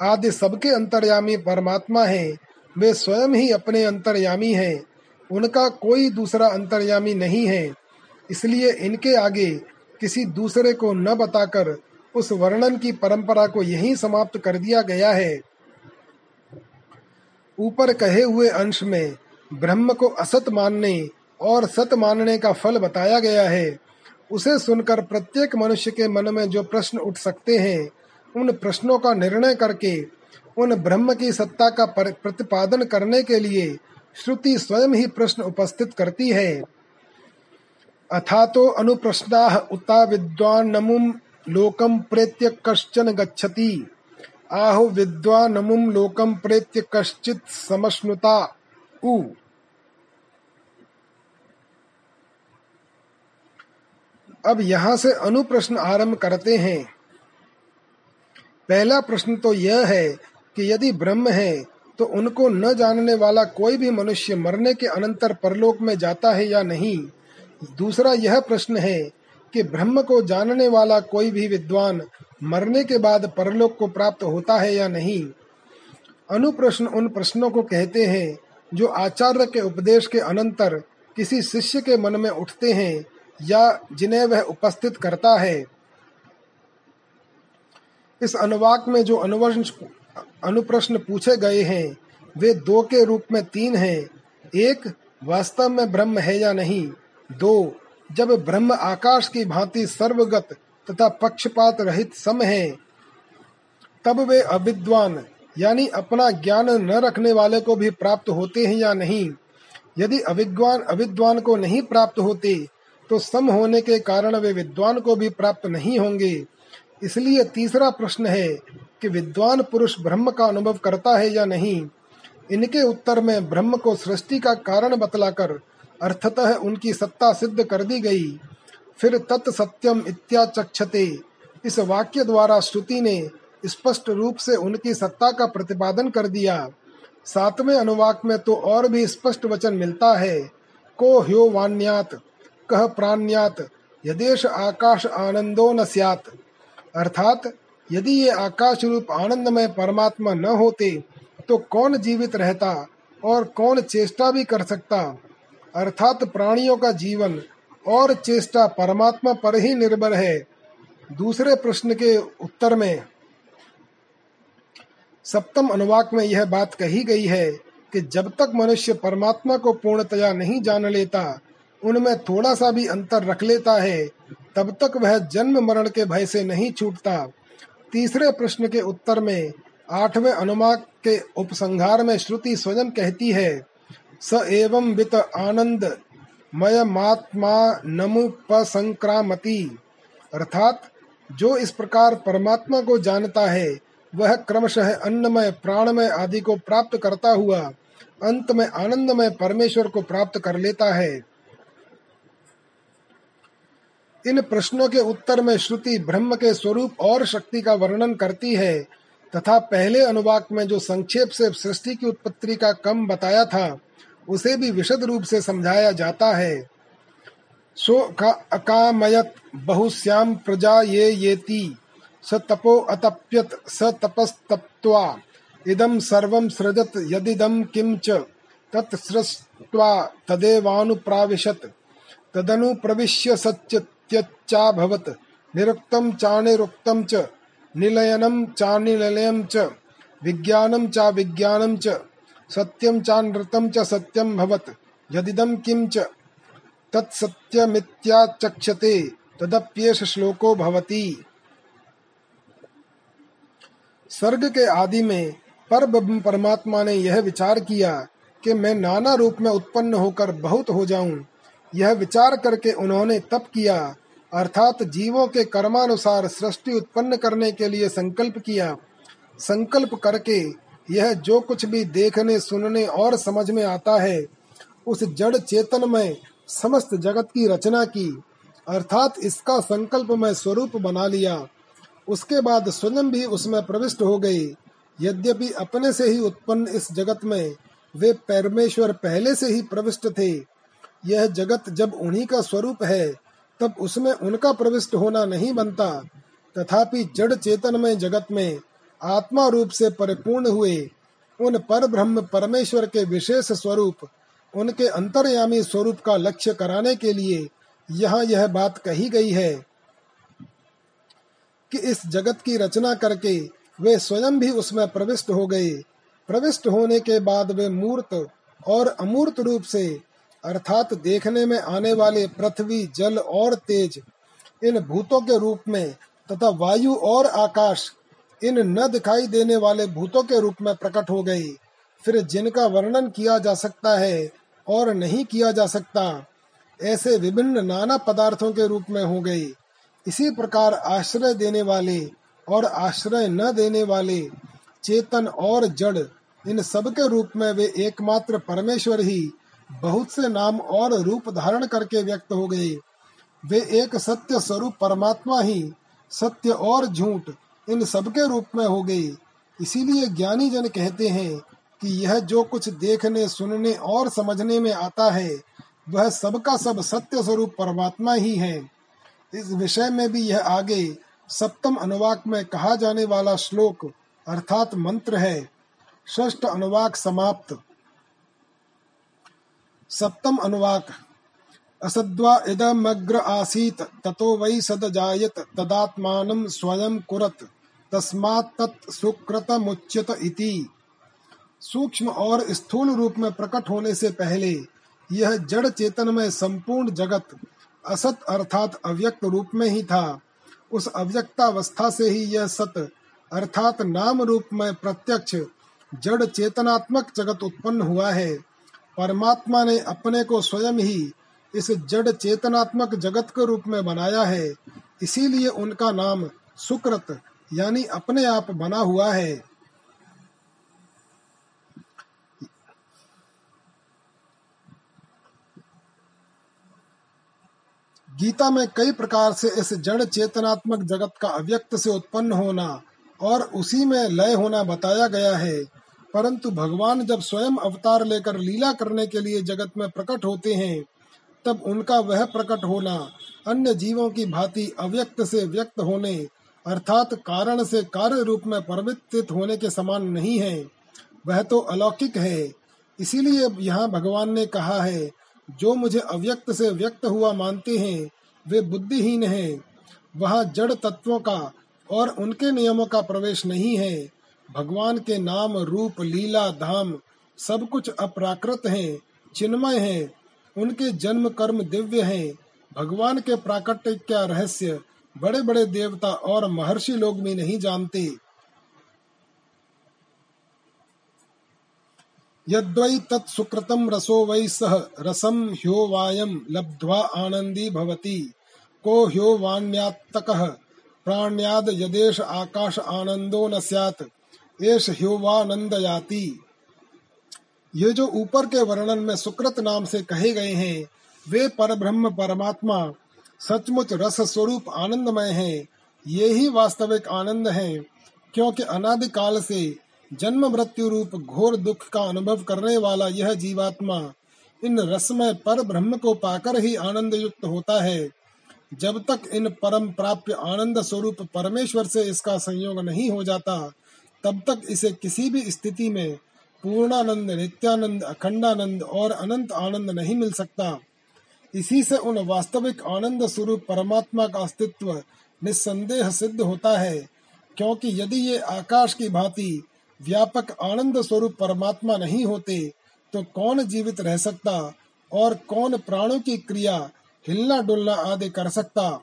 आदि सबके अंतर्यामी परमात्मा है, वे स्वयं ही अपने अंतर्यामी हैं, उनका कोई दूसरा अंतर्यामी नहीं है। इसलिए इनके आगे किसी दूसरे को न बताकर उस वर्णन की परंपरा को यही समाप्त कर दिया गया है। ऊपर कहे हुए अंश में ब्रह्म को असत मानने और सत मानने का फल बताया गया है। उसे सुनकर प्रत्येक मनुष्य के मन में जो प्रश्न उठ सकते हैं, उन प्रश्नों का निर्णय करके, उन ब्रह्म की सत्ता का प्रतिपादन करने के लिए श्रुति स्वयं ही प्रश्न उपस्थित करती है। अथा तो अनुप्रश्ना उता विद्वान्नमुम लोकम प्रेत्य कश्चन गच्छति। आहो विद्वानमुम लोकम प्रेत्य कश्चित समश्नुता। उ। अब यहाँ से अनुप्रश्न आरंभ करते हैं। पहला प्रश्न तो यह है कि यदि ब्रह्म है तो उनको न जानने वाला कोई भी मनुष्य मरने के अनंतर परलोक में जाता है या नहीं? दूसरा यह प्रश्न है कि ब्रह्म को जानने वाला कोई भी विद्वान मरने के बाद परलोक को प्राप्त होता है या नहीं? अनुप्रश्न उन प्रश्नों को कहते हैं जो आचार्य के उपदेश के अनंतर किसी शिष्य के मन में उठते हैं या जिन्हें वह उपस्थित करता है। इस अनुवाक में जो अनुवंश अनुप्रश्न पूछे गए हैं, वे दो के रूप में तीन हैं। एक, वास्तव में ब्रह्म है या नहीं? दो, जब ब्रह्म आकाश की भांति सर्वगत तथा पक्षपात रहित सम है, तब वे अविद्वान, यानी अपना ज्ञान न रखने वाले को भी प्राप्त होते हैं या नहीं? यदि अविद्वान अविद्वान को नहीं प्राप्त होते तो सम होने के कारण वे विद्वान को भी प्राप्त नहीं होंगे। इसलिए तीसरा प्रश्न है कि विद्वान पुरुष ब्रह्म का अनुभव करता है या नहीं। इनके उत्तर में ब्रह्म को सृष्टि का कारण बतलाकर अर्थतः उनकी सत्ता सिद्ध कर दी गई। फिर तत्सत्यम इत्याचक्षते। इस वाक्य द्वारा श्रुति ने स्पष्ट रूप से उनकी सत्ता का प्रतिपादन कर दिया। सातवें अनुवाक में तो और भी स्पष्ट वचन मिलता है, को ह्यो वाण्यात। कह प्राण्यात? यदेश आकाश आनंदो न स्यात। अर्थात, यदि ये आकाश रूप आनंद में परमात्मा न होते तो कौन जीवित रहता और कौन चेष्टा भी कर सकता? अर्थात, प्राणियों का जीवन और चेष्टा परमात्मा पर ही निर्भर है। दूसरे प्रश्न के उत्तर में, सप्तम अनुवाक में यह बात कही गई है कि जब तक मनुष्य परमात्मा को पूर्णतया नहीं जान लेता उनमें थोड़ा सा भी अंतर रख लेता है, तब तक वह जन्म मरण के भय से नहीं छूटता। तीसरे प्रश्न के उत्तर में, आठवें अनुवाक के उपसंहार में श्रुति स्वयं कहती है, स एवं वित आनंद, मयमात्मा नमुपसंक्रामति। अर्थात, जो इस प्रकार परमात्मा को जानता है, वह क्रमशः अन्नमय, प्राणमय आदि को प्राप्त करता हुआ अंत में आनंदमय परमेश्वर को प्राप्त कर लेता है। इन प्रश्नों के उत्तर में श्रुति ब्रह्म के स्वरूप और शक्ति का वर्णन करती है, तथा पहले अनुवाक में जो संक्षेप से सृष्टि की उत्पत्ति का कम बताया था, उसे भी विशद रूप से समझाया जाता है। सो का अकामयत बहुश्याम प्रजा ये येति, स तपो अतप्यत, स तपस्तप्त्वा इदम सर्वं सृजत यदिदम किम च तत्सृष्ट्वा तदेवानुप्राविशत तदनु प्रविश्य सच्चत्यच्चाभवत् निरुक्तं चानिरुक्तं च। निलयनं च। विज्ञानं चा विज्ञानं च। सत्यं चानृतं च सत्यं भवत्। यदिदं किं च। तत्सत्यमित्याचक्षते। तदप्येष श्लोको भवति। सर्ग के आदि में पर परमात्मा ने यह विचार किया कि मैं नाना रूप में उत्पन्न होकर बहुत हो जाऊँ। यह विचार करके उन्होंने तप किया, अर्थात जीवों के कर्मानुसार सृष्टि उत्पन्न करने के लिए संकल्प किया। संकल्प करके यह जो कुछ भी देखने, सुनने और समझ में आता है, उस जड़ चेतन में समस्त जगत की रचना की, अर्थात इसका संकल्प में स्वरूप बना लिया। उसके बाद स्वयं भी उसमें प्रविष्ट हो गई। यद्यपि अपने से ही उत्पन्न इस जगत में वे परमेश्वर पहले से ही प्रविष्ट थे यह जगत जब उन्हीं का स्वरूप है, तब उसमें उनका प्रविष्ट होना नहीं बनता। तथापि जड़ चेतन में जगत में आत्मा रूप से परिपूर्ण हुए, उन पर ब्रह्म परमेश्वर के विशेष स्वरूप, उनके अंतर्यामी स्वरूप का लक्ष्य कराने के लिए यहाँ यह बात कही गई है कि इस जगत की रचना करके वे स्वयं भी उसमें प्रविष्ट हो गए। प्रविष्ट होने के बाद वे मूर्त और अमूर्त रूप से अर्थात देखने में आने वाले पृथ्वी, जल और तेज, इन भूतों के रूप में, तथा वायु और आकाश, इन न दिखाई देने वाले भूतों के रूप में प्रकट हो गए फिर जिनका वर्णन किया जा सकता है और नहीं किया जा सकता, ऐसे विभिन्न नाना पदार्थों के रूप में हो गए इसी प्रकार आश्रय देने वाले और आश्रय न देने वाले, चेतन और जड़, इन सब के रूप में वे एकमात्र परमेश्वर ही बहुत से नाम और रूप धारण करके व्यक्त हो गए। वे एक सत्य स्वरूप परमात्मा ही, सत्य और झूठ, इन सबके रूप में हो गए। इसीलिए ज्ञानी जन कहते हैं कि यह जो कुछ देखने, सुनने और समझने में आता है, वह सबका सब सत्य स्वरूप परमात्मा ही है। इस विषय में भी यह आगे सप्तम अनुवाक में कहा जाने वाला श्लोक अर्थात मंत्र है। षष्ठ अनुवाक समाप्त। सप्तम अनुवाक। असद्वा इदमग्र आसीत, ततो वै सद जायत तदात्मानं स्वयं कुरत, तस्मात् तत् सुकृतमुच्यत इति। सूक्ष्म और स्थूल रूप में प्रकट होने से पहले, यह जड़ चेतन में संपूर्ण जगत, असत अर्थात अव्यक्त रूप में ही था। उस अव्यक्तावस्था से ही यह सत, अर्थात नाम रूप में प्रत्यक्ष, जड़ चेतनात्मक जगत उत्पन्न हुआ है। परमात्मा ने अपने को स्वयं ही इस जड़ चेतनात्मक जगत के रूप में बनाया है। इसीलिए उनका नाम सुकृत, यानी अपने आप बना हुआ है। गीता में कई प्रकार से इस जड़ चेतनात्मक जगत का अव्यक्त से उत्पन्न होना और उसी में लय होना बताया गया है। परंतु भगवान जब स्वयं अवतार लेकर लीला करने के लिए जगत में प्रकट होते हैं, तब उनका वह प्रकट होना अन्य जीवों की भांति अव्यक्त से व्यक्त होने, अर्थात कारण से कार्य रूप में परिवर्तित होने के समान नहीं है। वह तो अलौकिक है। इसीलिए यहाँ भगवान ने कहा है, जो मुझे अव्यक्त से व्यक्त हुआ मानते हैं, वे बुद्धिहीन हैं। वहाँ जड़ तत्वों का और उनके नियमों का प्रवेश नहीं है। भगवान के नाम रूप, लीला, धाम सब कुछ अप्राकृत है, चिन्मय है, उनके जन्म, कर्म दिव्य हैं। भगवान के प्राकट्य का रहस्य? बड़े बड़े देवता और महर्षि लोग भी नहीं जानते। यद्वै तत्सुकृतं रसो वै सह रसम ह्यो ह्योवायं लब्ध्वा आनंदी भवति। को ह्योवान्यात्तकः प्राण्याद यदेश आकाश आनंदो न स्यात्। एष ये जो ऊपर के वर्णन में सुकृत नाम से कहे गए हैं, वे परब्रह्म परमात्मा, सचमुच रस स्वरूप आनंदमय हैं। ये ही वास्तविक आनंद हैं, क्योंकि अनादिकाल से जन्म मृत्यु रूप घोर दुख का अनुभव करने वाला यह जीवात्मा इन रसमय पर ब्रह्म को पाकर ही आनंद युक्त होता है। जब तक इन परम प्राप्य आनंद स्वरूप परमेश्वर से इसका संयोग नहीं हो जाता तब तक इसे किसी भी स्थिति में पूर्णानंद, नित्यानंद, अखंडानंद और अनंत आनंद नहीं मिल सकता। इसी से उन वास्तविक आनंद स्वरूप परमात्मा का अस्तित्व निस्संदेह सिद्ध होता है, क्योंकि यदि ये आकाश की भांति व्यापक आनंद स्वरूप परमात्मा नहीं होते तो कौन जीवित रह सकता और कौन प्राणों की क्रिया हिलना डुलना आदि कर सकता?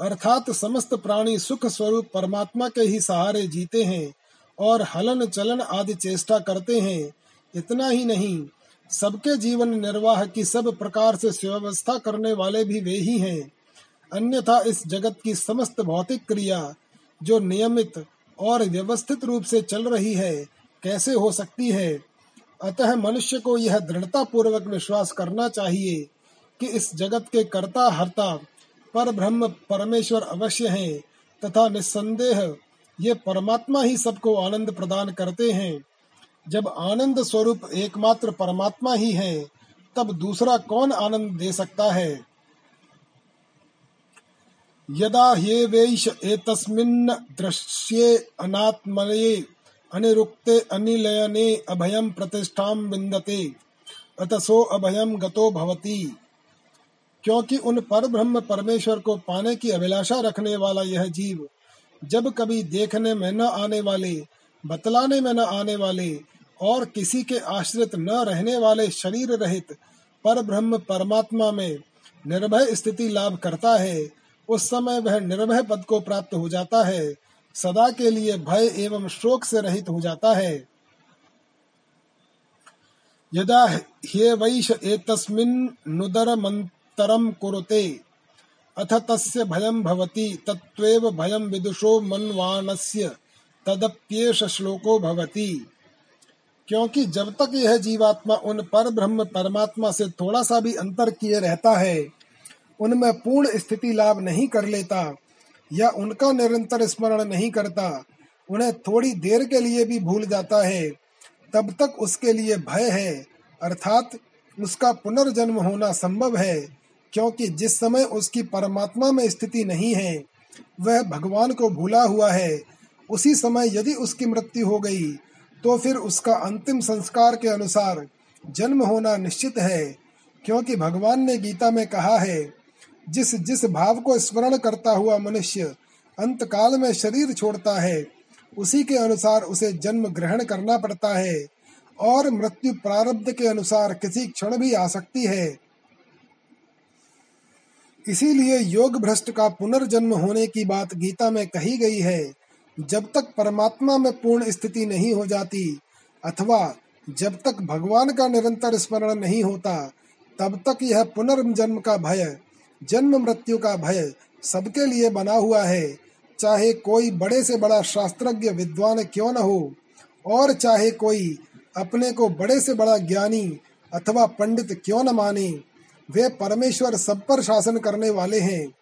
अर्थात समस्त प्राणी सुख स्वरूप परमात्मा के ही सहारे जीते हैं और हलन चलन आदि चेष्टा करते हैं। इतना ही नहीं, सबके जीवन निर्वाह की सब प्रकार से व्यवस्था करने वाले भी वे ही हैं। अन्यथा इस जगत की समस्त भौतिक क्रिया, जो नियमित और व्यवस्थित रूप से चल रही है, कैसे हो सकती है? अतः मनुष्य को यह दृढ़ता पूर्वक विश्वास करना चाहिए कि इस जगत के कर्ता हर्ता पर ब्रह्म परमेश्वर अवश्य हैं, तथा निस्संदेह ये परमात्मा ही सबको आनंद प्रदान करते हैं। जब आनंद स्वरूप एकमात्र परमात्मा ही है, तब दूसरा कौन आनंद दे सकता है? यदा ह्येवैष एतस्मिन् दृश्ये अनात्मये अनिरुक्ते अनिलयने अभयं प्रतिष्ठां विन्दते, अतसो अभयं गतो भवति। क्योंकि उन पर ब्रह्म परमेश्वर को पाने की अभिलाषा रखने वाला यह जीव, जब कभी देखने में न आने वाले, बतलाने में न आने वाले, और किसी के आश्रित न रहने वाले शरीर रहित पर ब्रह्म परमात्मा में निर्भय स्थिति लाभ करता है, उस समय वह निर्भय पद को प्राप्त हो जाता है, सदा के लिए भय एवं शोक से रहित हो जाता है। यदा ह्यवैष एतस्मिन् नुदरमन्तरं कुरुते। अथ तस्य भयं भवति, तत्त्वेव भयं विदुषो मन्वानस्य, तदप्येष श्लोको भवति। क्योंकि जब तक यह जीवात्मा उन पर ब्रह्म परमात्मा से थोड़ा सा भी अंतर किए रहता है, उनमें पूर्ण स्थिति लाभ नहीं कर लेता, या उनका निरंतर स्मरण नहीं करता, उन्हें थोड़ी देर के लिए भी भूल जाता है, तब तक उसके लिए भय है, अर्थात उसका पुनर्जन्म होना संभव है। क्योंकि जिस समय उसकी परमात्मा में स्थिति नहीं है, वह भगवान को भूला हुआ है। उसी समय यदि उसकी मृत्यु हो गई तो फिर उसका अंतिम संस्कार के अनुसार जन्म होना निश्चित है, क्योंकि भगवान ने गीता में कहा है, जिस जिस भाव को स्मरण करता हुआ मनुष्य अंत काल में शरीर छोड़ता है, उसी के अनुसार उसे जन्म ग्रहण करना पड़ता है, और मृत्यु प्रारब्ध के अनुसार किसी क्षण भी आ सकती है। इसीलिए योग भ्रष्ट का पुनर्जन्म होने की बात गीता में कही गई है। जब तक परमात्मा में पूर्ण स्थिति नहीं हो जाती, अथवा जब तक भगवान का निरंतर स्मरण नहीं होता, तब तक यह पुनर्जन्म का भय, जन्म मृत्यु का भय सबके लिए बना हुआ है। चाहे कोई बड़े से बड़ा शास्त्रज्ञ विद्वान क्यों न हो, और चाहे कोई अपने को बड़े से बड़ा ज्ञानी अथवा पंडित क्यों न माने वे परमेश्वर सब पर शासन करने वाले हैं।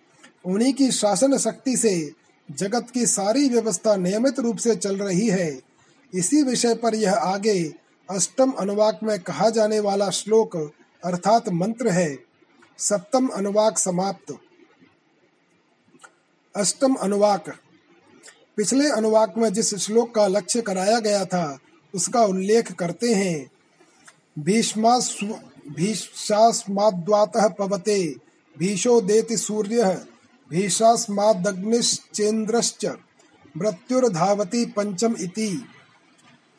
उन्हीं की शासन शक्ति से जगत की सारी व्यवस्था नियमित रूप से चल रही है। इसी विषय पर यह आगे अष्टम अनुवाक में कहा जाने वाला श्लोक अर्थात मंत्र है। सप्तम अनुवाक समाप्त। अष्टम अनुवाक। पिछले अनुवाक में जिस श्लोक का लक्ष्य कराया गया था, उसका उल्लेख करते हैं। भीषास्माद्वातः पवते भीषो देति सूर्यः। भीषास्मादग्निश्चेन्द्रश्च मृत्युर्धावती पंचम इति।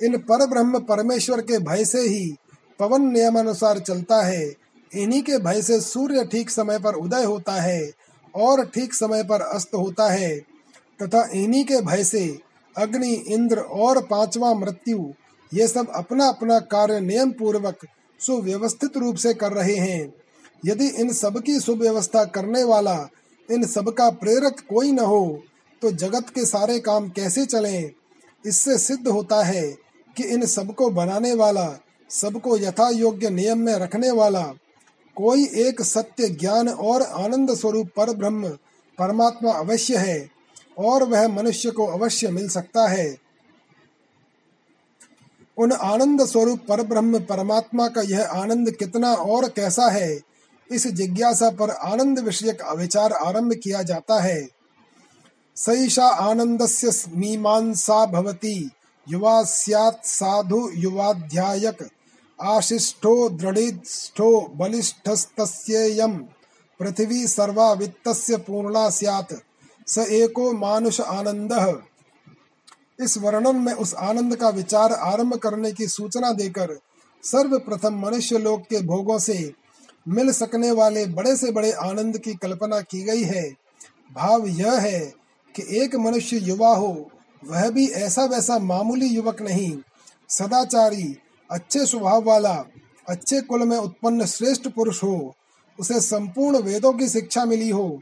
इन पर ब्रह्म परमेश्वर के भय से ही पवन नियमानुसार चलता है। इन्हीं के भय से सूर्य ठीक समय पर उदय होता है और ठीक समय पर अस्त होता है। तथा इन्हीं के भय से अग्नि, इंद्र और पांचवा मृत्यु, ये सब अपना अपना कार्य नियम पूर्वक सुव्यवस्थित रूप से कर रहे हैं। यदि इन सब की सुव्यवस्था करने वाला, इन सब का प्रेरक कोई न हो तो जगत के सारे काम कैसे चलें? इससे सिद्ध होता है कि इन सबको बनाने वाला, सबको यथा योग्य नियम में रखने वाला, कोई एक सत्य ज्ञान और आनंद स्वरूप पर ब्रह्म, परमात्मा अवश्य है, और वह मनुष्य को अवश्य मिल सकता है। उन आनंद स्वरूप पर ब्रह्म परमात्मा का यह आनंद कितना और कैसा है? इस जिज्ञासा पर आनंद विषयक विचार आरंभ किया जाता है। सैषा आनंदस्य मीमांसा भवति, युवा स्यात् साधु युवाध्यायक, आशिष्ठो दृढ़िष्ठो बलिष्ठस्तस्येयं, पृथ्वी सर्वा वित्तस्य पूर्णा स्यात्, स एको मानुष आनंदः। इस वर्णन में उस आनंद का विचार आरंभ करने की सूचना देकर सर्वप्रथम मनुष्य लोक के भोगों से मिल सकने वाले बड़े से बड़े आनंद की कल्पना की गई है। भाव यह है कि एक मनुष्य युवा हो, वह भी ऐसा वैसा मामूली युवक नहीं। सदाचारी, अच्छे स्वभाव वाला, अच्छे कुल में उत्पन्न श्रेष्ठ पुरुष हो, उसे संपूर्ण वेदों की शिक्षा मिली हो,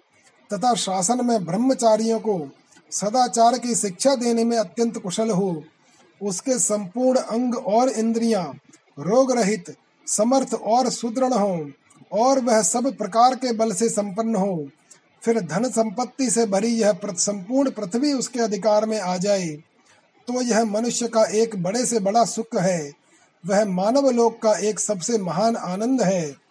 तथा शासन में ब्रह्मचारियों को सदाचार की शिक्षा देने में अत्यंत कुशल हो। उसके संपूर्ण अंग और इंद्रियाँ रोग रहित समर्थ और सुदृढ़ हो, और वह सब प्रकार के बल से संपन्न हो। फिर धन संपत्ति से भरी यह संपूर्ण पृथ्वी उसके अधिकार में आ जाए। तो यह मनुष्य का एक बड़े से बड़ा सुख है। वह मानव लोक का एक सबसे महान आनंद है।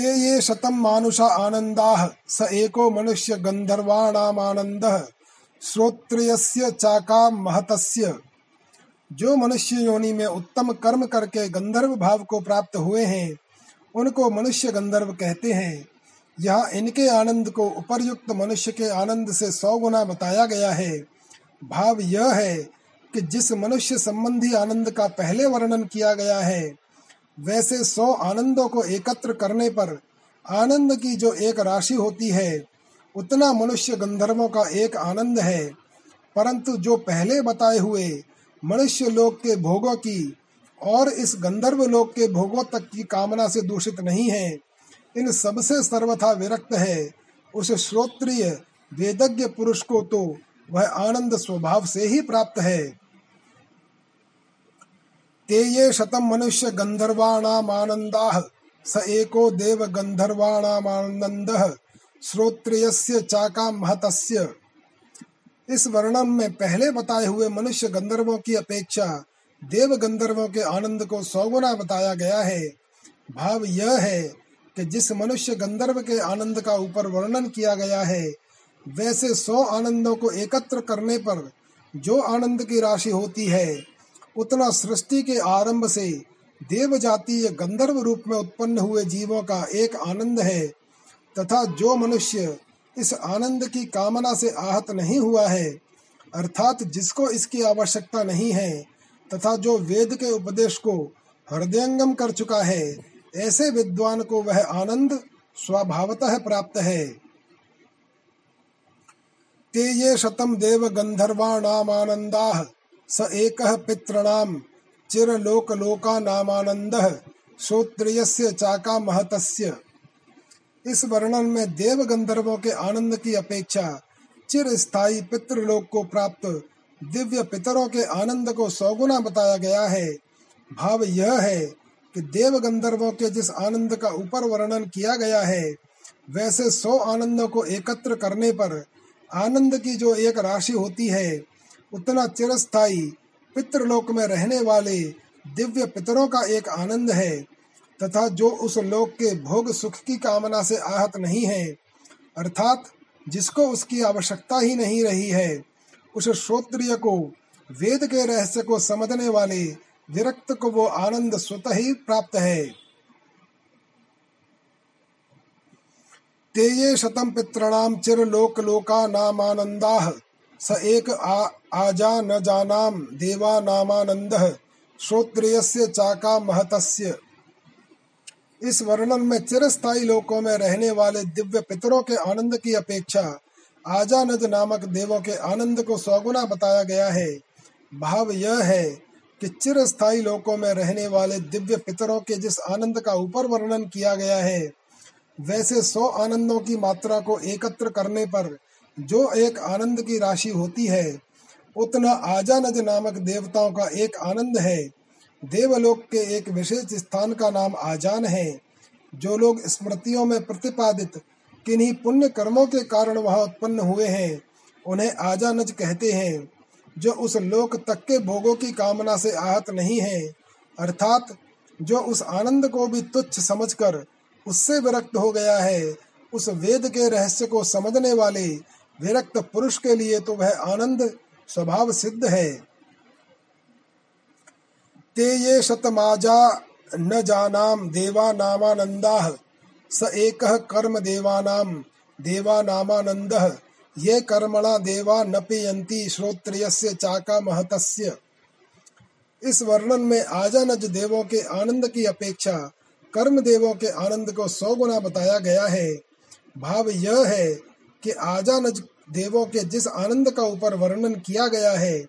ते ये शतम मानुषा आनंदा स एको मनुष्य आनंद श्रोत्रियस्य चाका महतस्य। जो मनुष्य योनि में उत्तम कर्म करके गंधर्व भाव को प्राप्त हुए हैं, उनको मनुष्य गंधर्व कहते हैं। यहाँ इनके आनंद को उपरयुक्त मनुष्य के आनंद से सौ गुना बताया गया है। भाव यह है कि जिस मनुष्य संबंधी आनंद का पहले वर्णन किया गया है वैसे सौ आनंदों को एकत्र करने पर आनंद की जो एक राशि होती है, उतना मनुष्य गंधर्वों का एक आनंद है। परंतु जो पहले बताए हुए मनुष्य लोक के भोगों की और इस गंधर्व लोक के भोगों तक की कामना से दूषित नहीं है, इन सबसे सर्वथा विरक्त है उस श्रोत्रिय वेदज्ञ पुरुष को तो वह आनंद स्वभाव से ही प्राप्त है। ते ये शतम मनुष्य गंधर्वाणामानंदा, स एको देव गंधर्वाणामानंद, श्रोत्रियस्य चाका महतस्य इस वर्णन में पहले बताए हुए मनुष्य गंधर्वों की अपेक्षा देव गंधर्वों के आनंद को सौगुना बताया गया है। भाव यह है कि जिस मनुष्य गंधर्व के आनंद का ऊपर वर्णन किया गया है, वैसे सौ आनंदों को एकत्र करने पर जो आनंद की राशि होती है उतना सृष्टि के आरंभ से देव जातीय गंधर्व रूप में उत्पन्न हुए जीवों का एक आनंद है, तथा जो मनुष्य इस आनंद की कामना से आहत नहीं हुआ है, अर्थात जिसको इसकी आवश्यकता नहीं है, तथा जो वेद के उपदेश को हृदयंगम कर चुका है, ऐसे विद्वान को वह आनंद स्वभावतः प्राप्त है। ते ये शतम देव गंधर्वाणामानंदा स एक पितृणाम चिरलोक लोका नामानंद श्रोत्रियस्य चाका महतस्य इस वर्णन में देव गंधर्वों के आनंद की अपेक्षा चिर स्थायी पितृलोक को प्राप्त दिव्य पितरों के आनंद को सौगुना बताया गया है। भाव यह है कि देव गंधर्वों के जिस आनंद का ऊपर वर्णन किया गया है, वैसे सौ आनंदों को एकत्र करने पर आनंद की जो एक राशि होती है उतना चिरस्थायी पितृलोक में रहने वाले दिव्य पितरों का एक आनंद है, तथा जो उस लोक के भोग सुख की कामना से आहत नहीं है, अर्थात जिसको उसकी आवश्यकता ही नहीं रही है, उस श्रोत्रिय को, वेद के रहस्य को समझने वाले विरक्त को वो आनंद स्वतः ही प्राप्त है। तेये शतम पितृणाम चिर लोक लोका नामानंदा स एक आ, आजा न जानाम देवा नामानंद श्रोत्रियस्य चाका महतस्य। इस वर्णन में चिरस्थायी लोकों में रहने वाले दिव्य पितरों के आनंद की अपेक्षा आजानज नामक देवों के आनंद को सौगुना बताया गया है। भाव यह है कि चिरस्थायी लोकों में रहने वाले दिव्य पितरों के जिस आनंद का ऊपर वर्णन किया गया है वैसे सौ आनंदों की मात्रा को एकत्र करने पर जो एक आनंद की राशि होती है, उतना आजानज नामक देवताओं का एक आनंद है। देवलोक के एक विशेष स्थान का नाम आजान है। जो लोग स्मृतियों में प्रतिपादित किन्हीं पुण्य कर्मों के कारण वहाँ उत्पन्न हुए हैं, उन्हें आजानज कहते हैं, जो उस लोक तक के भोगों की कामना से आहत नहीं है। अर्थात, जो उस आनंद को भी तुच्छ समझकर उससे विरक्त हो गया है, उस वेद के रहस्य को समझने वाले विरक्त पुरुष के लिए तो वह आनंद स्वभाव सिद्ध है। ते ये शतमाजा न जानाम देवानामानन्दाः स एक कर्म देवानाम देवानामानन्दः ये कर्मणा देवा न पियन्ति श्रोत्रियस्य चाका महतस्य इस वर्णन में आजानज देवों के आनंद की अपेक्षा कर्म देवों के आनंद को सौ गुना बताया गया है। भाव यह है कि आजानज देवों के जिस आनंद का ऊपर वर्णन किया गया है,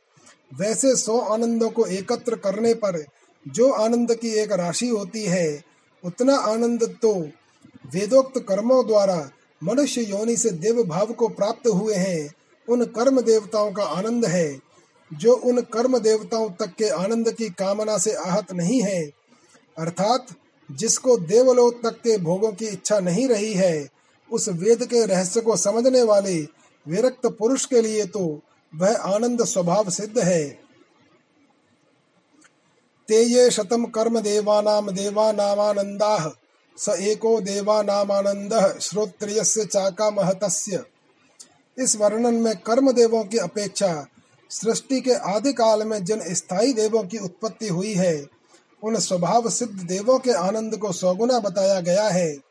वैसे सौ आनंदों को एकत्र करने पर जो आनंद की एक राशि होती है, उतना आनंद तो वेदोक्त कर्मों द्वारा मनुष्य योनि से देव भाव को प्राप्त हुए हैं। उन कर्म देवताओं का आनंद है, जो उन कर्म देवताओं तक के आनंद की कामना से आहत नहीं है। अर्थात, जिसको देवलोक तक के भोगों की इच्छा नहीं रही है उस वेद के रहस्य को समझने वाले विरक्त पुरुष के लिए तो वह आनंद स्वभाव सिद्ध है। ते शतम कर्म देवानाम देवानामानन्दाः स एको देवानामानन्दः श्रोत्रियस्य चाका महतस्य इस वर्णन में कर्म देवों की अपेक्षा सृष्टि के आदि काल में जिन स्थायी देवों की उत्पत्ति हुई है, उन स्वभाव सिद्ध देवों के आनंद को सौगुना बताया गया है।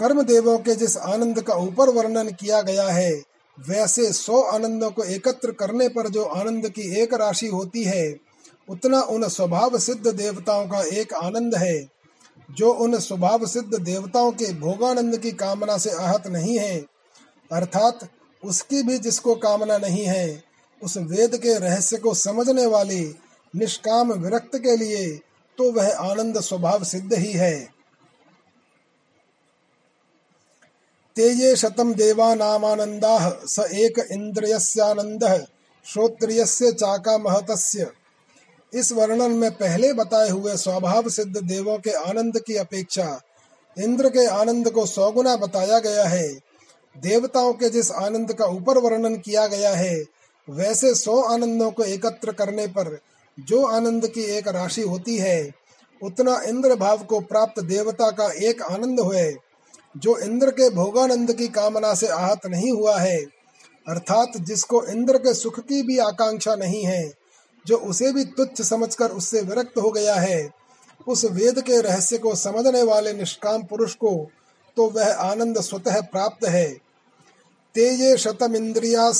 कर्म देवों के जिस आनंद का ऊपर वर्णन किया गया है, वैसे सौ आनंदों को एकत्र करने पर जो आनंद की एक राशि होती है, उतना उन स्वभाव सिद्ध देवताओं का एक आनंद है। जो उन स्वभाव सिद्ध देवताओं के भोगानंद की कामना से आहत नहीं है, अर्थात उसकी भी जिसको कामना नहीं है, उस वेद के रहस्य को समझने वाले निष्काम विरक्त के लिए तो वह आनंद स्वभाव सिद्ध ही है। तेये शतम देवानामानन्दाः, स एक इन्द्रियस्यानन्दः, श्रोत्रियस्य चाका महतस्य इस वर्णन में पहले बताए हुए स्वभाव सिद्ध देवों के आनंद की अपेक्षा, इंद्र के आनंद को सौगुना बताया गया है। देवताओं के जिस आनंद का ऊपर वर्णन किया गया है, वैसे सौ आनंदों को एकत्र करने पर जो आनंद की एक राशि होती है, उतना इंद्र भाव को प्राप्त देवता का एक आनंद हुए। जो इंद्र के भोगानंद की कामना से आहत नहीं हुआ है, अर्थात जिसको इंद्र के सुख की भी आकांक्षा नहीं है, जो उसे भी तुच्छ समझकर उससे विरक्त हो गया है, उस वेद के रहस्य को समझने वाले निष्काम पुरुष को तो वह आनंद स्वतः प्राप्त है। तेये शतम इंद्रिया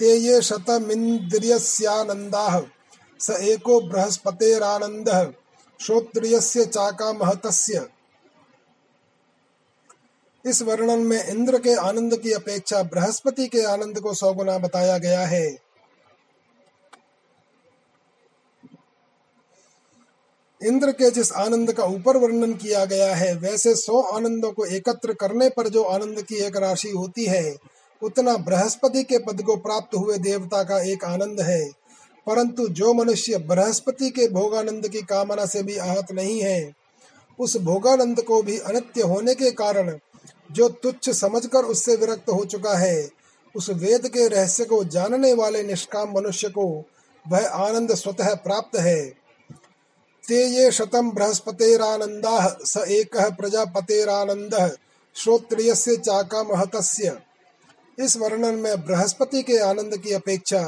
तेये शतमिन्द्रियस्यानन्दाः, स एको बृहस्पतेरानन्दः श्रोत्रिय चाका महतस्य इस वर्णन में इंद्र के आनंद की अपेक्षा बृहस्पति के आनंद को सौ गुना बताया गया है। इंद्र के जिस आनंद का ऊपर वर्णन किया गया है, वैसे सौ आनंदों को एकत्र करने पर जो आनंद की एक राशि होती है, उतना बृहस्पति के पद को प्राप्त हुए देवता का एक आनंद है। परंतु जो मनुष्य बृहस्पति के भोगानंद की कामना से भी आहत नहीं है, उस भोगानंद को भी अनित्य होने के कारण जो तुच्छ समझकर उससे विरक्त हो चुका है, उस वेद के रहस्य को जानने वाले निष्काम मनुष्य को वह आनंद स्वतः प्राप्त है। ते ये शतम बृहस्पतेरानंदा स एक प्रजापतेरानंद श्रोत्रियस्य चाका महतस्य इस वर्णन में बृहस्पति के आनंद की अपेक्षा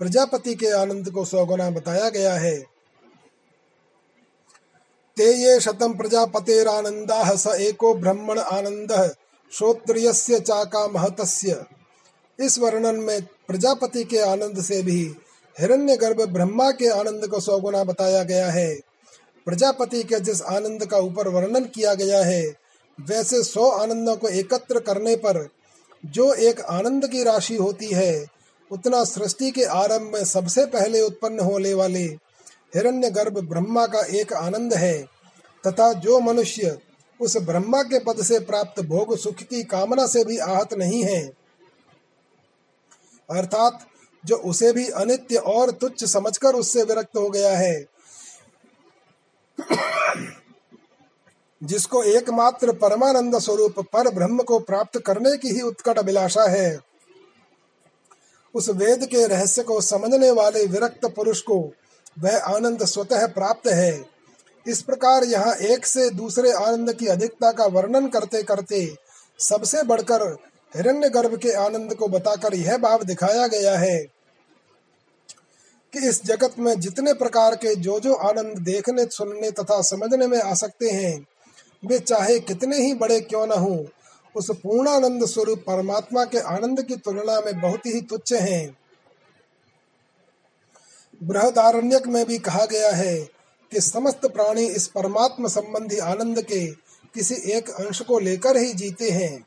प्रजापति के आनंद को सौगुना बताया गया है। ते ये शतम प्रजापतेरानंदा स एको ब्रह्मण आनंद श्रोत्रियस्य चाका महतस्य। इस वर्णन में प्रजापति के आनंद से भी हिरण्यगर्भ ब्रह्मा के आनंद को सौगुना बताया गया है। प्रजापति के जिस आनंद का ऊपर वर्णन किया गया है, वैसे सौ आनंदों को एकत्र करने पर जो एक आनंद की राशि होती है, उतना सृष्टि के आरंभ में सबसे पहले उत्पन्न होने वाले हिरण्य गर्भ ब्रह्मा का एक आनंद है, तथा जो मनुष्य उस ब्रह्मा के पद से प्राप्त भोग सुख की कामना से भी आहत नहीं है। अर्थात, जो उसे भी अनित्य और तुच्छ समझकर उससे विरक्त हो गया है, जिसको एकमात्र परमानंद स्वरूप पर ब्रह्म को प्राप्त करने की ही उत्कट अभिलाषा है। उस वेद के रहस्य को समझने वाले विरक्त पुरुष को वह आनंद स्वतः प्राप्त है। इस प्रकार यहाँ एक से दूसरे आनंद की अधिकता का वर्णन करते करते सबसे बढ़कर हिरण्य गर्भ के आनंद को बताकर यह भाव दिखाया गया है कि इस जगत में जितने प्रकार के जो जो आनंद देखने, सुनने तथा समझने में आ सकते हैं, वे चाहे कितने ही बड़े क्यों न हो, उस पूर्णानंद स्वरूप परमात्मा के आनंद की तुलना में बहुत ही तुच्छ हैं। बृहदारण्यक में भी कहा गया है कि समस्त प्राणी इस परमात्म संबंधी आनंद के किसी एक अंश को लेकर ही जीते हैं।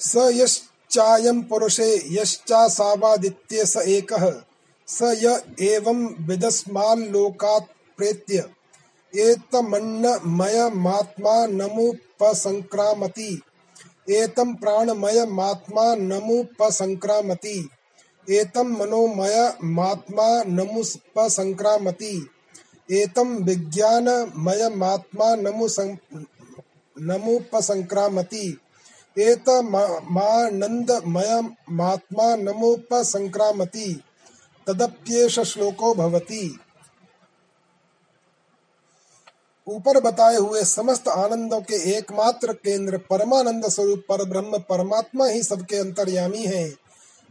स यश्चायं पुरुषे यश्चासावादित्ये स एकः, स य एवं विदस्माल्लोकात् प्रेत्य। एतमन्नमयमात्मा नमुपसंक्रामति एतं प्राणमयमात्मा नमुपसंक्रामति एतं मनोमयमात्मा नमुपसंक्रामति एतं विज्ञानमयमात्मा नमुपसंक्रामति एतमानन्दमयमात्मा नमुपसंक्रामति तदप्येष श्लोको भवति। ऊपर बताए हुए समस्त आनंदों के एकमात्र केंद्र परमानंद स्वरूप पर ब्रह्म परमात्मा ही सबके अंतर्यामी है।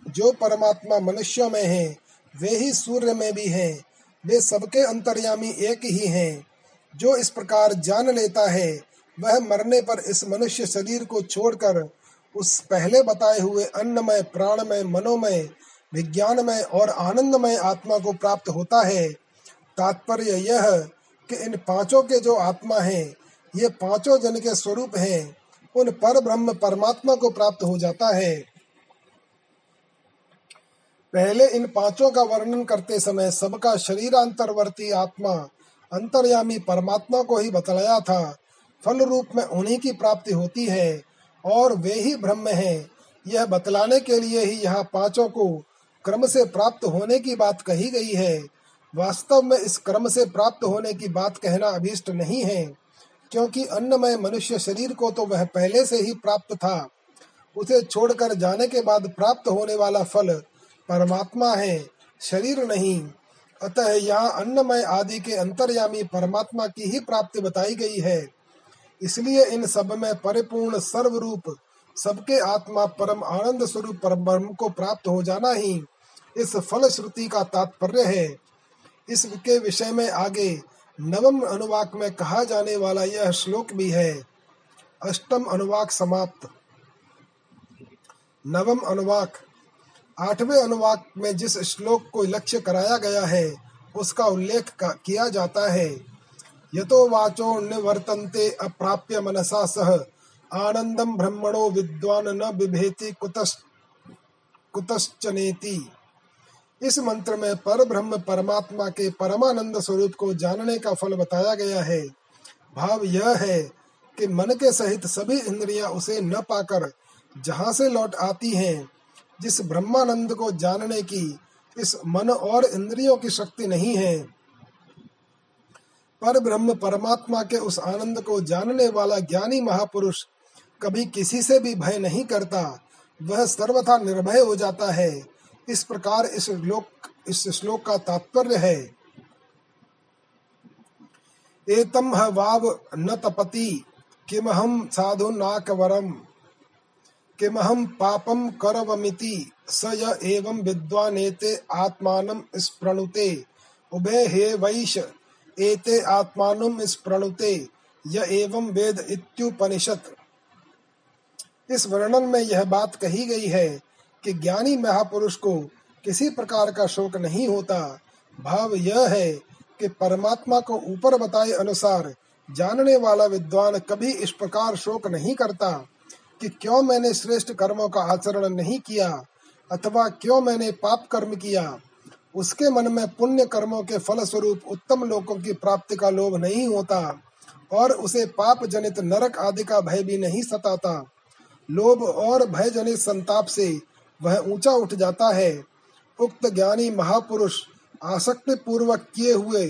जो परमात्मा मनुष्यों में है, वे ही सूर्य में भी हैं। वे सबके अंतर्यामी एक ही हैं। जो इस प्रकार जान लेता है, वह मरने पर इस मनुष्य शरीर को छोड़कर उस पहले बताए हुए अन्नमय, प्राणमय, मनोमय, विज्ञानमय और आनंदमय आत्मा को प्राप्त होता है। तात्पर्य यह कि इन पाँचों के जो आत्मा हैं, ये पाँचों जन के स्वरूप हैं। उन पर ब्रह्म परमात्मा को प्राप्त हो जाता है। पहले इन पाँचों का वर्णन करते समय सबका शरीरांतरवर्ती आत्मा अंतर्यामी परमात्मा को ही बतलाया था। फल रूप में उन्हीं की प्राप्ति होती है और वे ही ब्रह्म हैं। यह बतलाने के लिए ही यहाँ पाँचों को क्रम से प्राप्त होने की बात कही गई है। वास्तव में इस क्रम से प्राप्त होने की बात कहना अभीष्ट नहीं है, क्योंकि अन्नमय मनुष्य शरीर को तो वह पहले से ही प्राप्त था। उसे छोड़कर जाने के बाद प्राप्त होने वाला फल परमात्मा है, शरीर नहीं। अतः यहाँ अन्नमय आदि के अंतर्यामी परमात्मा की ही प्राप्ति बताई गई है। इसलिए इन सब में परिपूर्ण सर्व रूप सबके आत्मा परम आनंद स्वरूप परम ब्रह्म को प्राप्त हो जाना ही इस फल श्रुति का तात्पर्य है। इसके विषय में आगे नवम अनुवाक में कहा जाने वाला यह श्लोक भी है। अष्टम अनुवाक समाप्त। नवम अनुवाक। आठवें अनुवाक में जिस श्लोक को लक्ष्य कराया गया है, उसका उल्लेख किया जाता है। यतो वाचो निवर्तन्ते अप्राप्य मनसा सह आनंदम ब्रह्मणो विद्वान न बिभेति कुतश्चनेति। इस मंत्र में पर ब्रह्म परमात्मा के परमानंद स्वरूप को जानने का फल बताया गया है। भाव यह है कि मन के सहित सभी इंद्रियाँ उसे न पाकर जहाँ से लौट आती हैं जिस ब्रह्मानंद को जानने की, इस मन और इंद्रियों की शक्ति नहीं है, पर ब्रह्म परमात्मा के उस आनंद को जानने वाला ज्ञानी महापुरुष कभी किसी से भी भय नहीं करता। वह सर्वथा निर्भय हो जाता है। इस प्रकार इस श्लोक इस श्लोक का तात्पर्य है। एतम वाव न तपति किमहम साधु नाकवरम। किमहम पापम करवमिति, स य एवं विद्वानेते आत्मानं स्प्रणुते। उभे हे वैश, एते आत्मानं स्प्रणुते, य एवं वेद इत्युपनिषत्। इस वर्णन में यह बात कही गई है कि ज्ञानी महापुरुष को किसी प्रकार का शोक नहीं होता। भाव यह है कि परमात्मा को ऊपर बताए अनुसार जानने वाला विद्वान कभी इस प्रकार शोक नहीं करता। कि क्यों मैंने श्रेष्ठ कर्मों का आचरण नहीं किया, अथवा क्यों मैंने पाप कर्म किया? उसके मन में पुण्य कर्मों के फल स्वरूप उत्तम लोकों की प्राप्ति का लोभ नहीं होता, और उसे पाप जनित नरक आदि का भय भी नहीं सताता। लोभ और भय जनित संताप से वह ऊँचा उठ जाता है। उक्त ज्ञानी महापुरुष आसक्ति पूर्वक किए हुए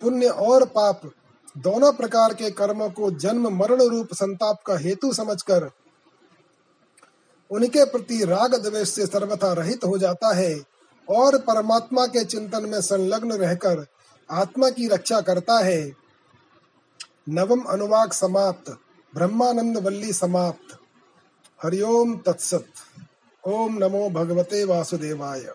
पुण्य और पाप दोनों प्रकार के कर्मों को जन्म मरण रूप संताप का हेतु समझकर उनके प्रति राग द्वेष से सर्वथा रहित हो जाता है और परमात्मा के चिंतन में संलग्न रहकर आत्मा की रक्षा करता है। नवम अनुवाक समाप्त, ब्रह्मानंद वल्ली समाप्त। हरिओम तत्सत, ओम नमो भगवते वासुदेवाय।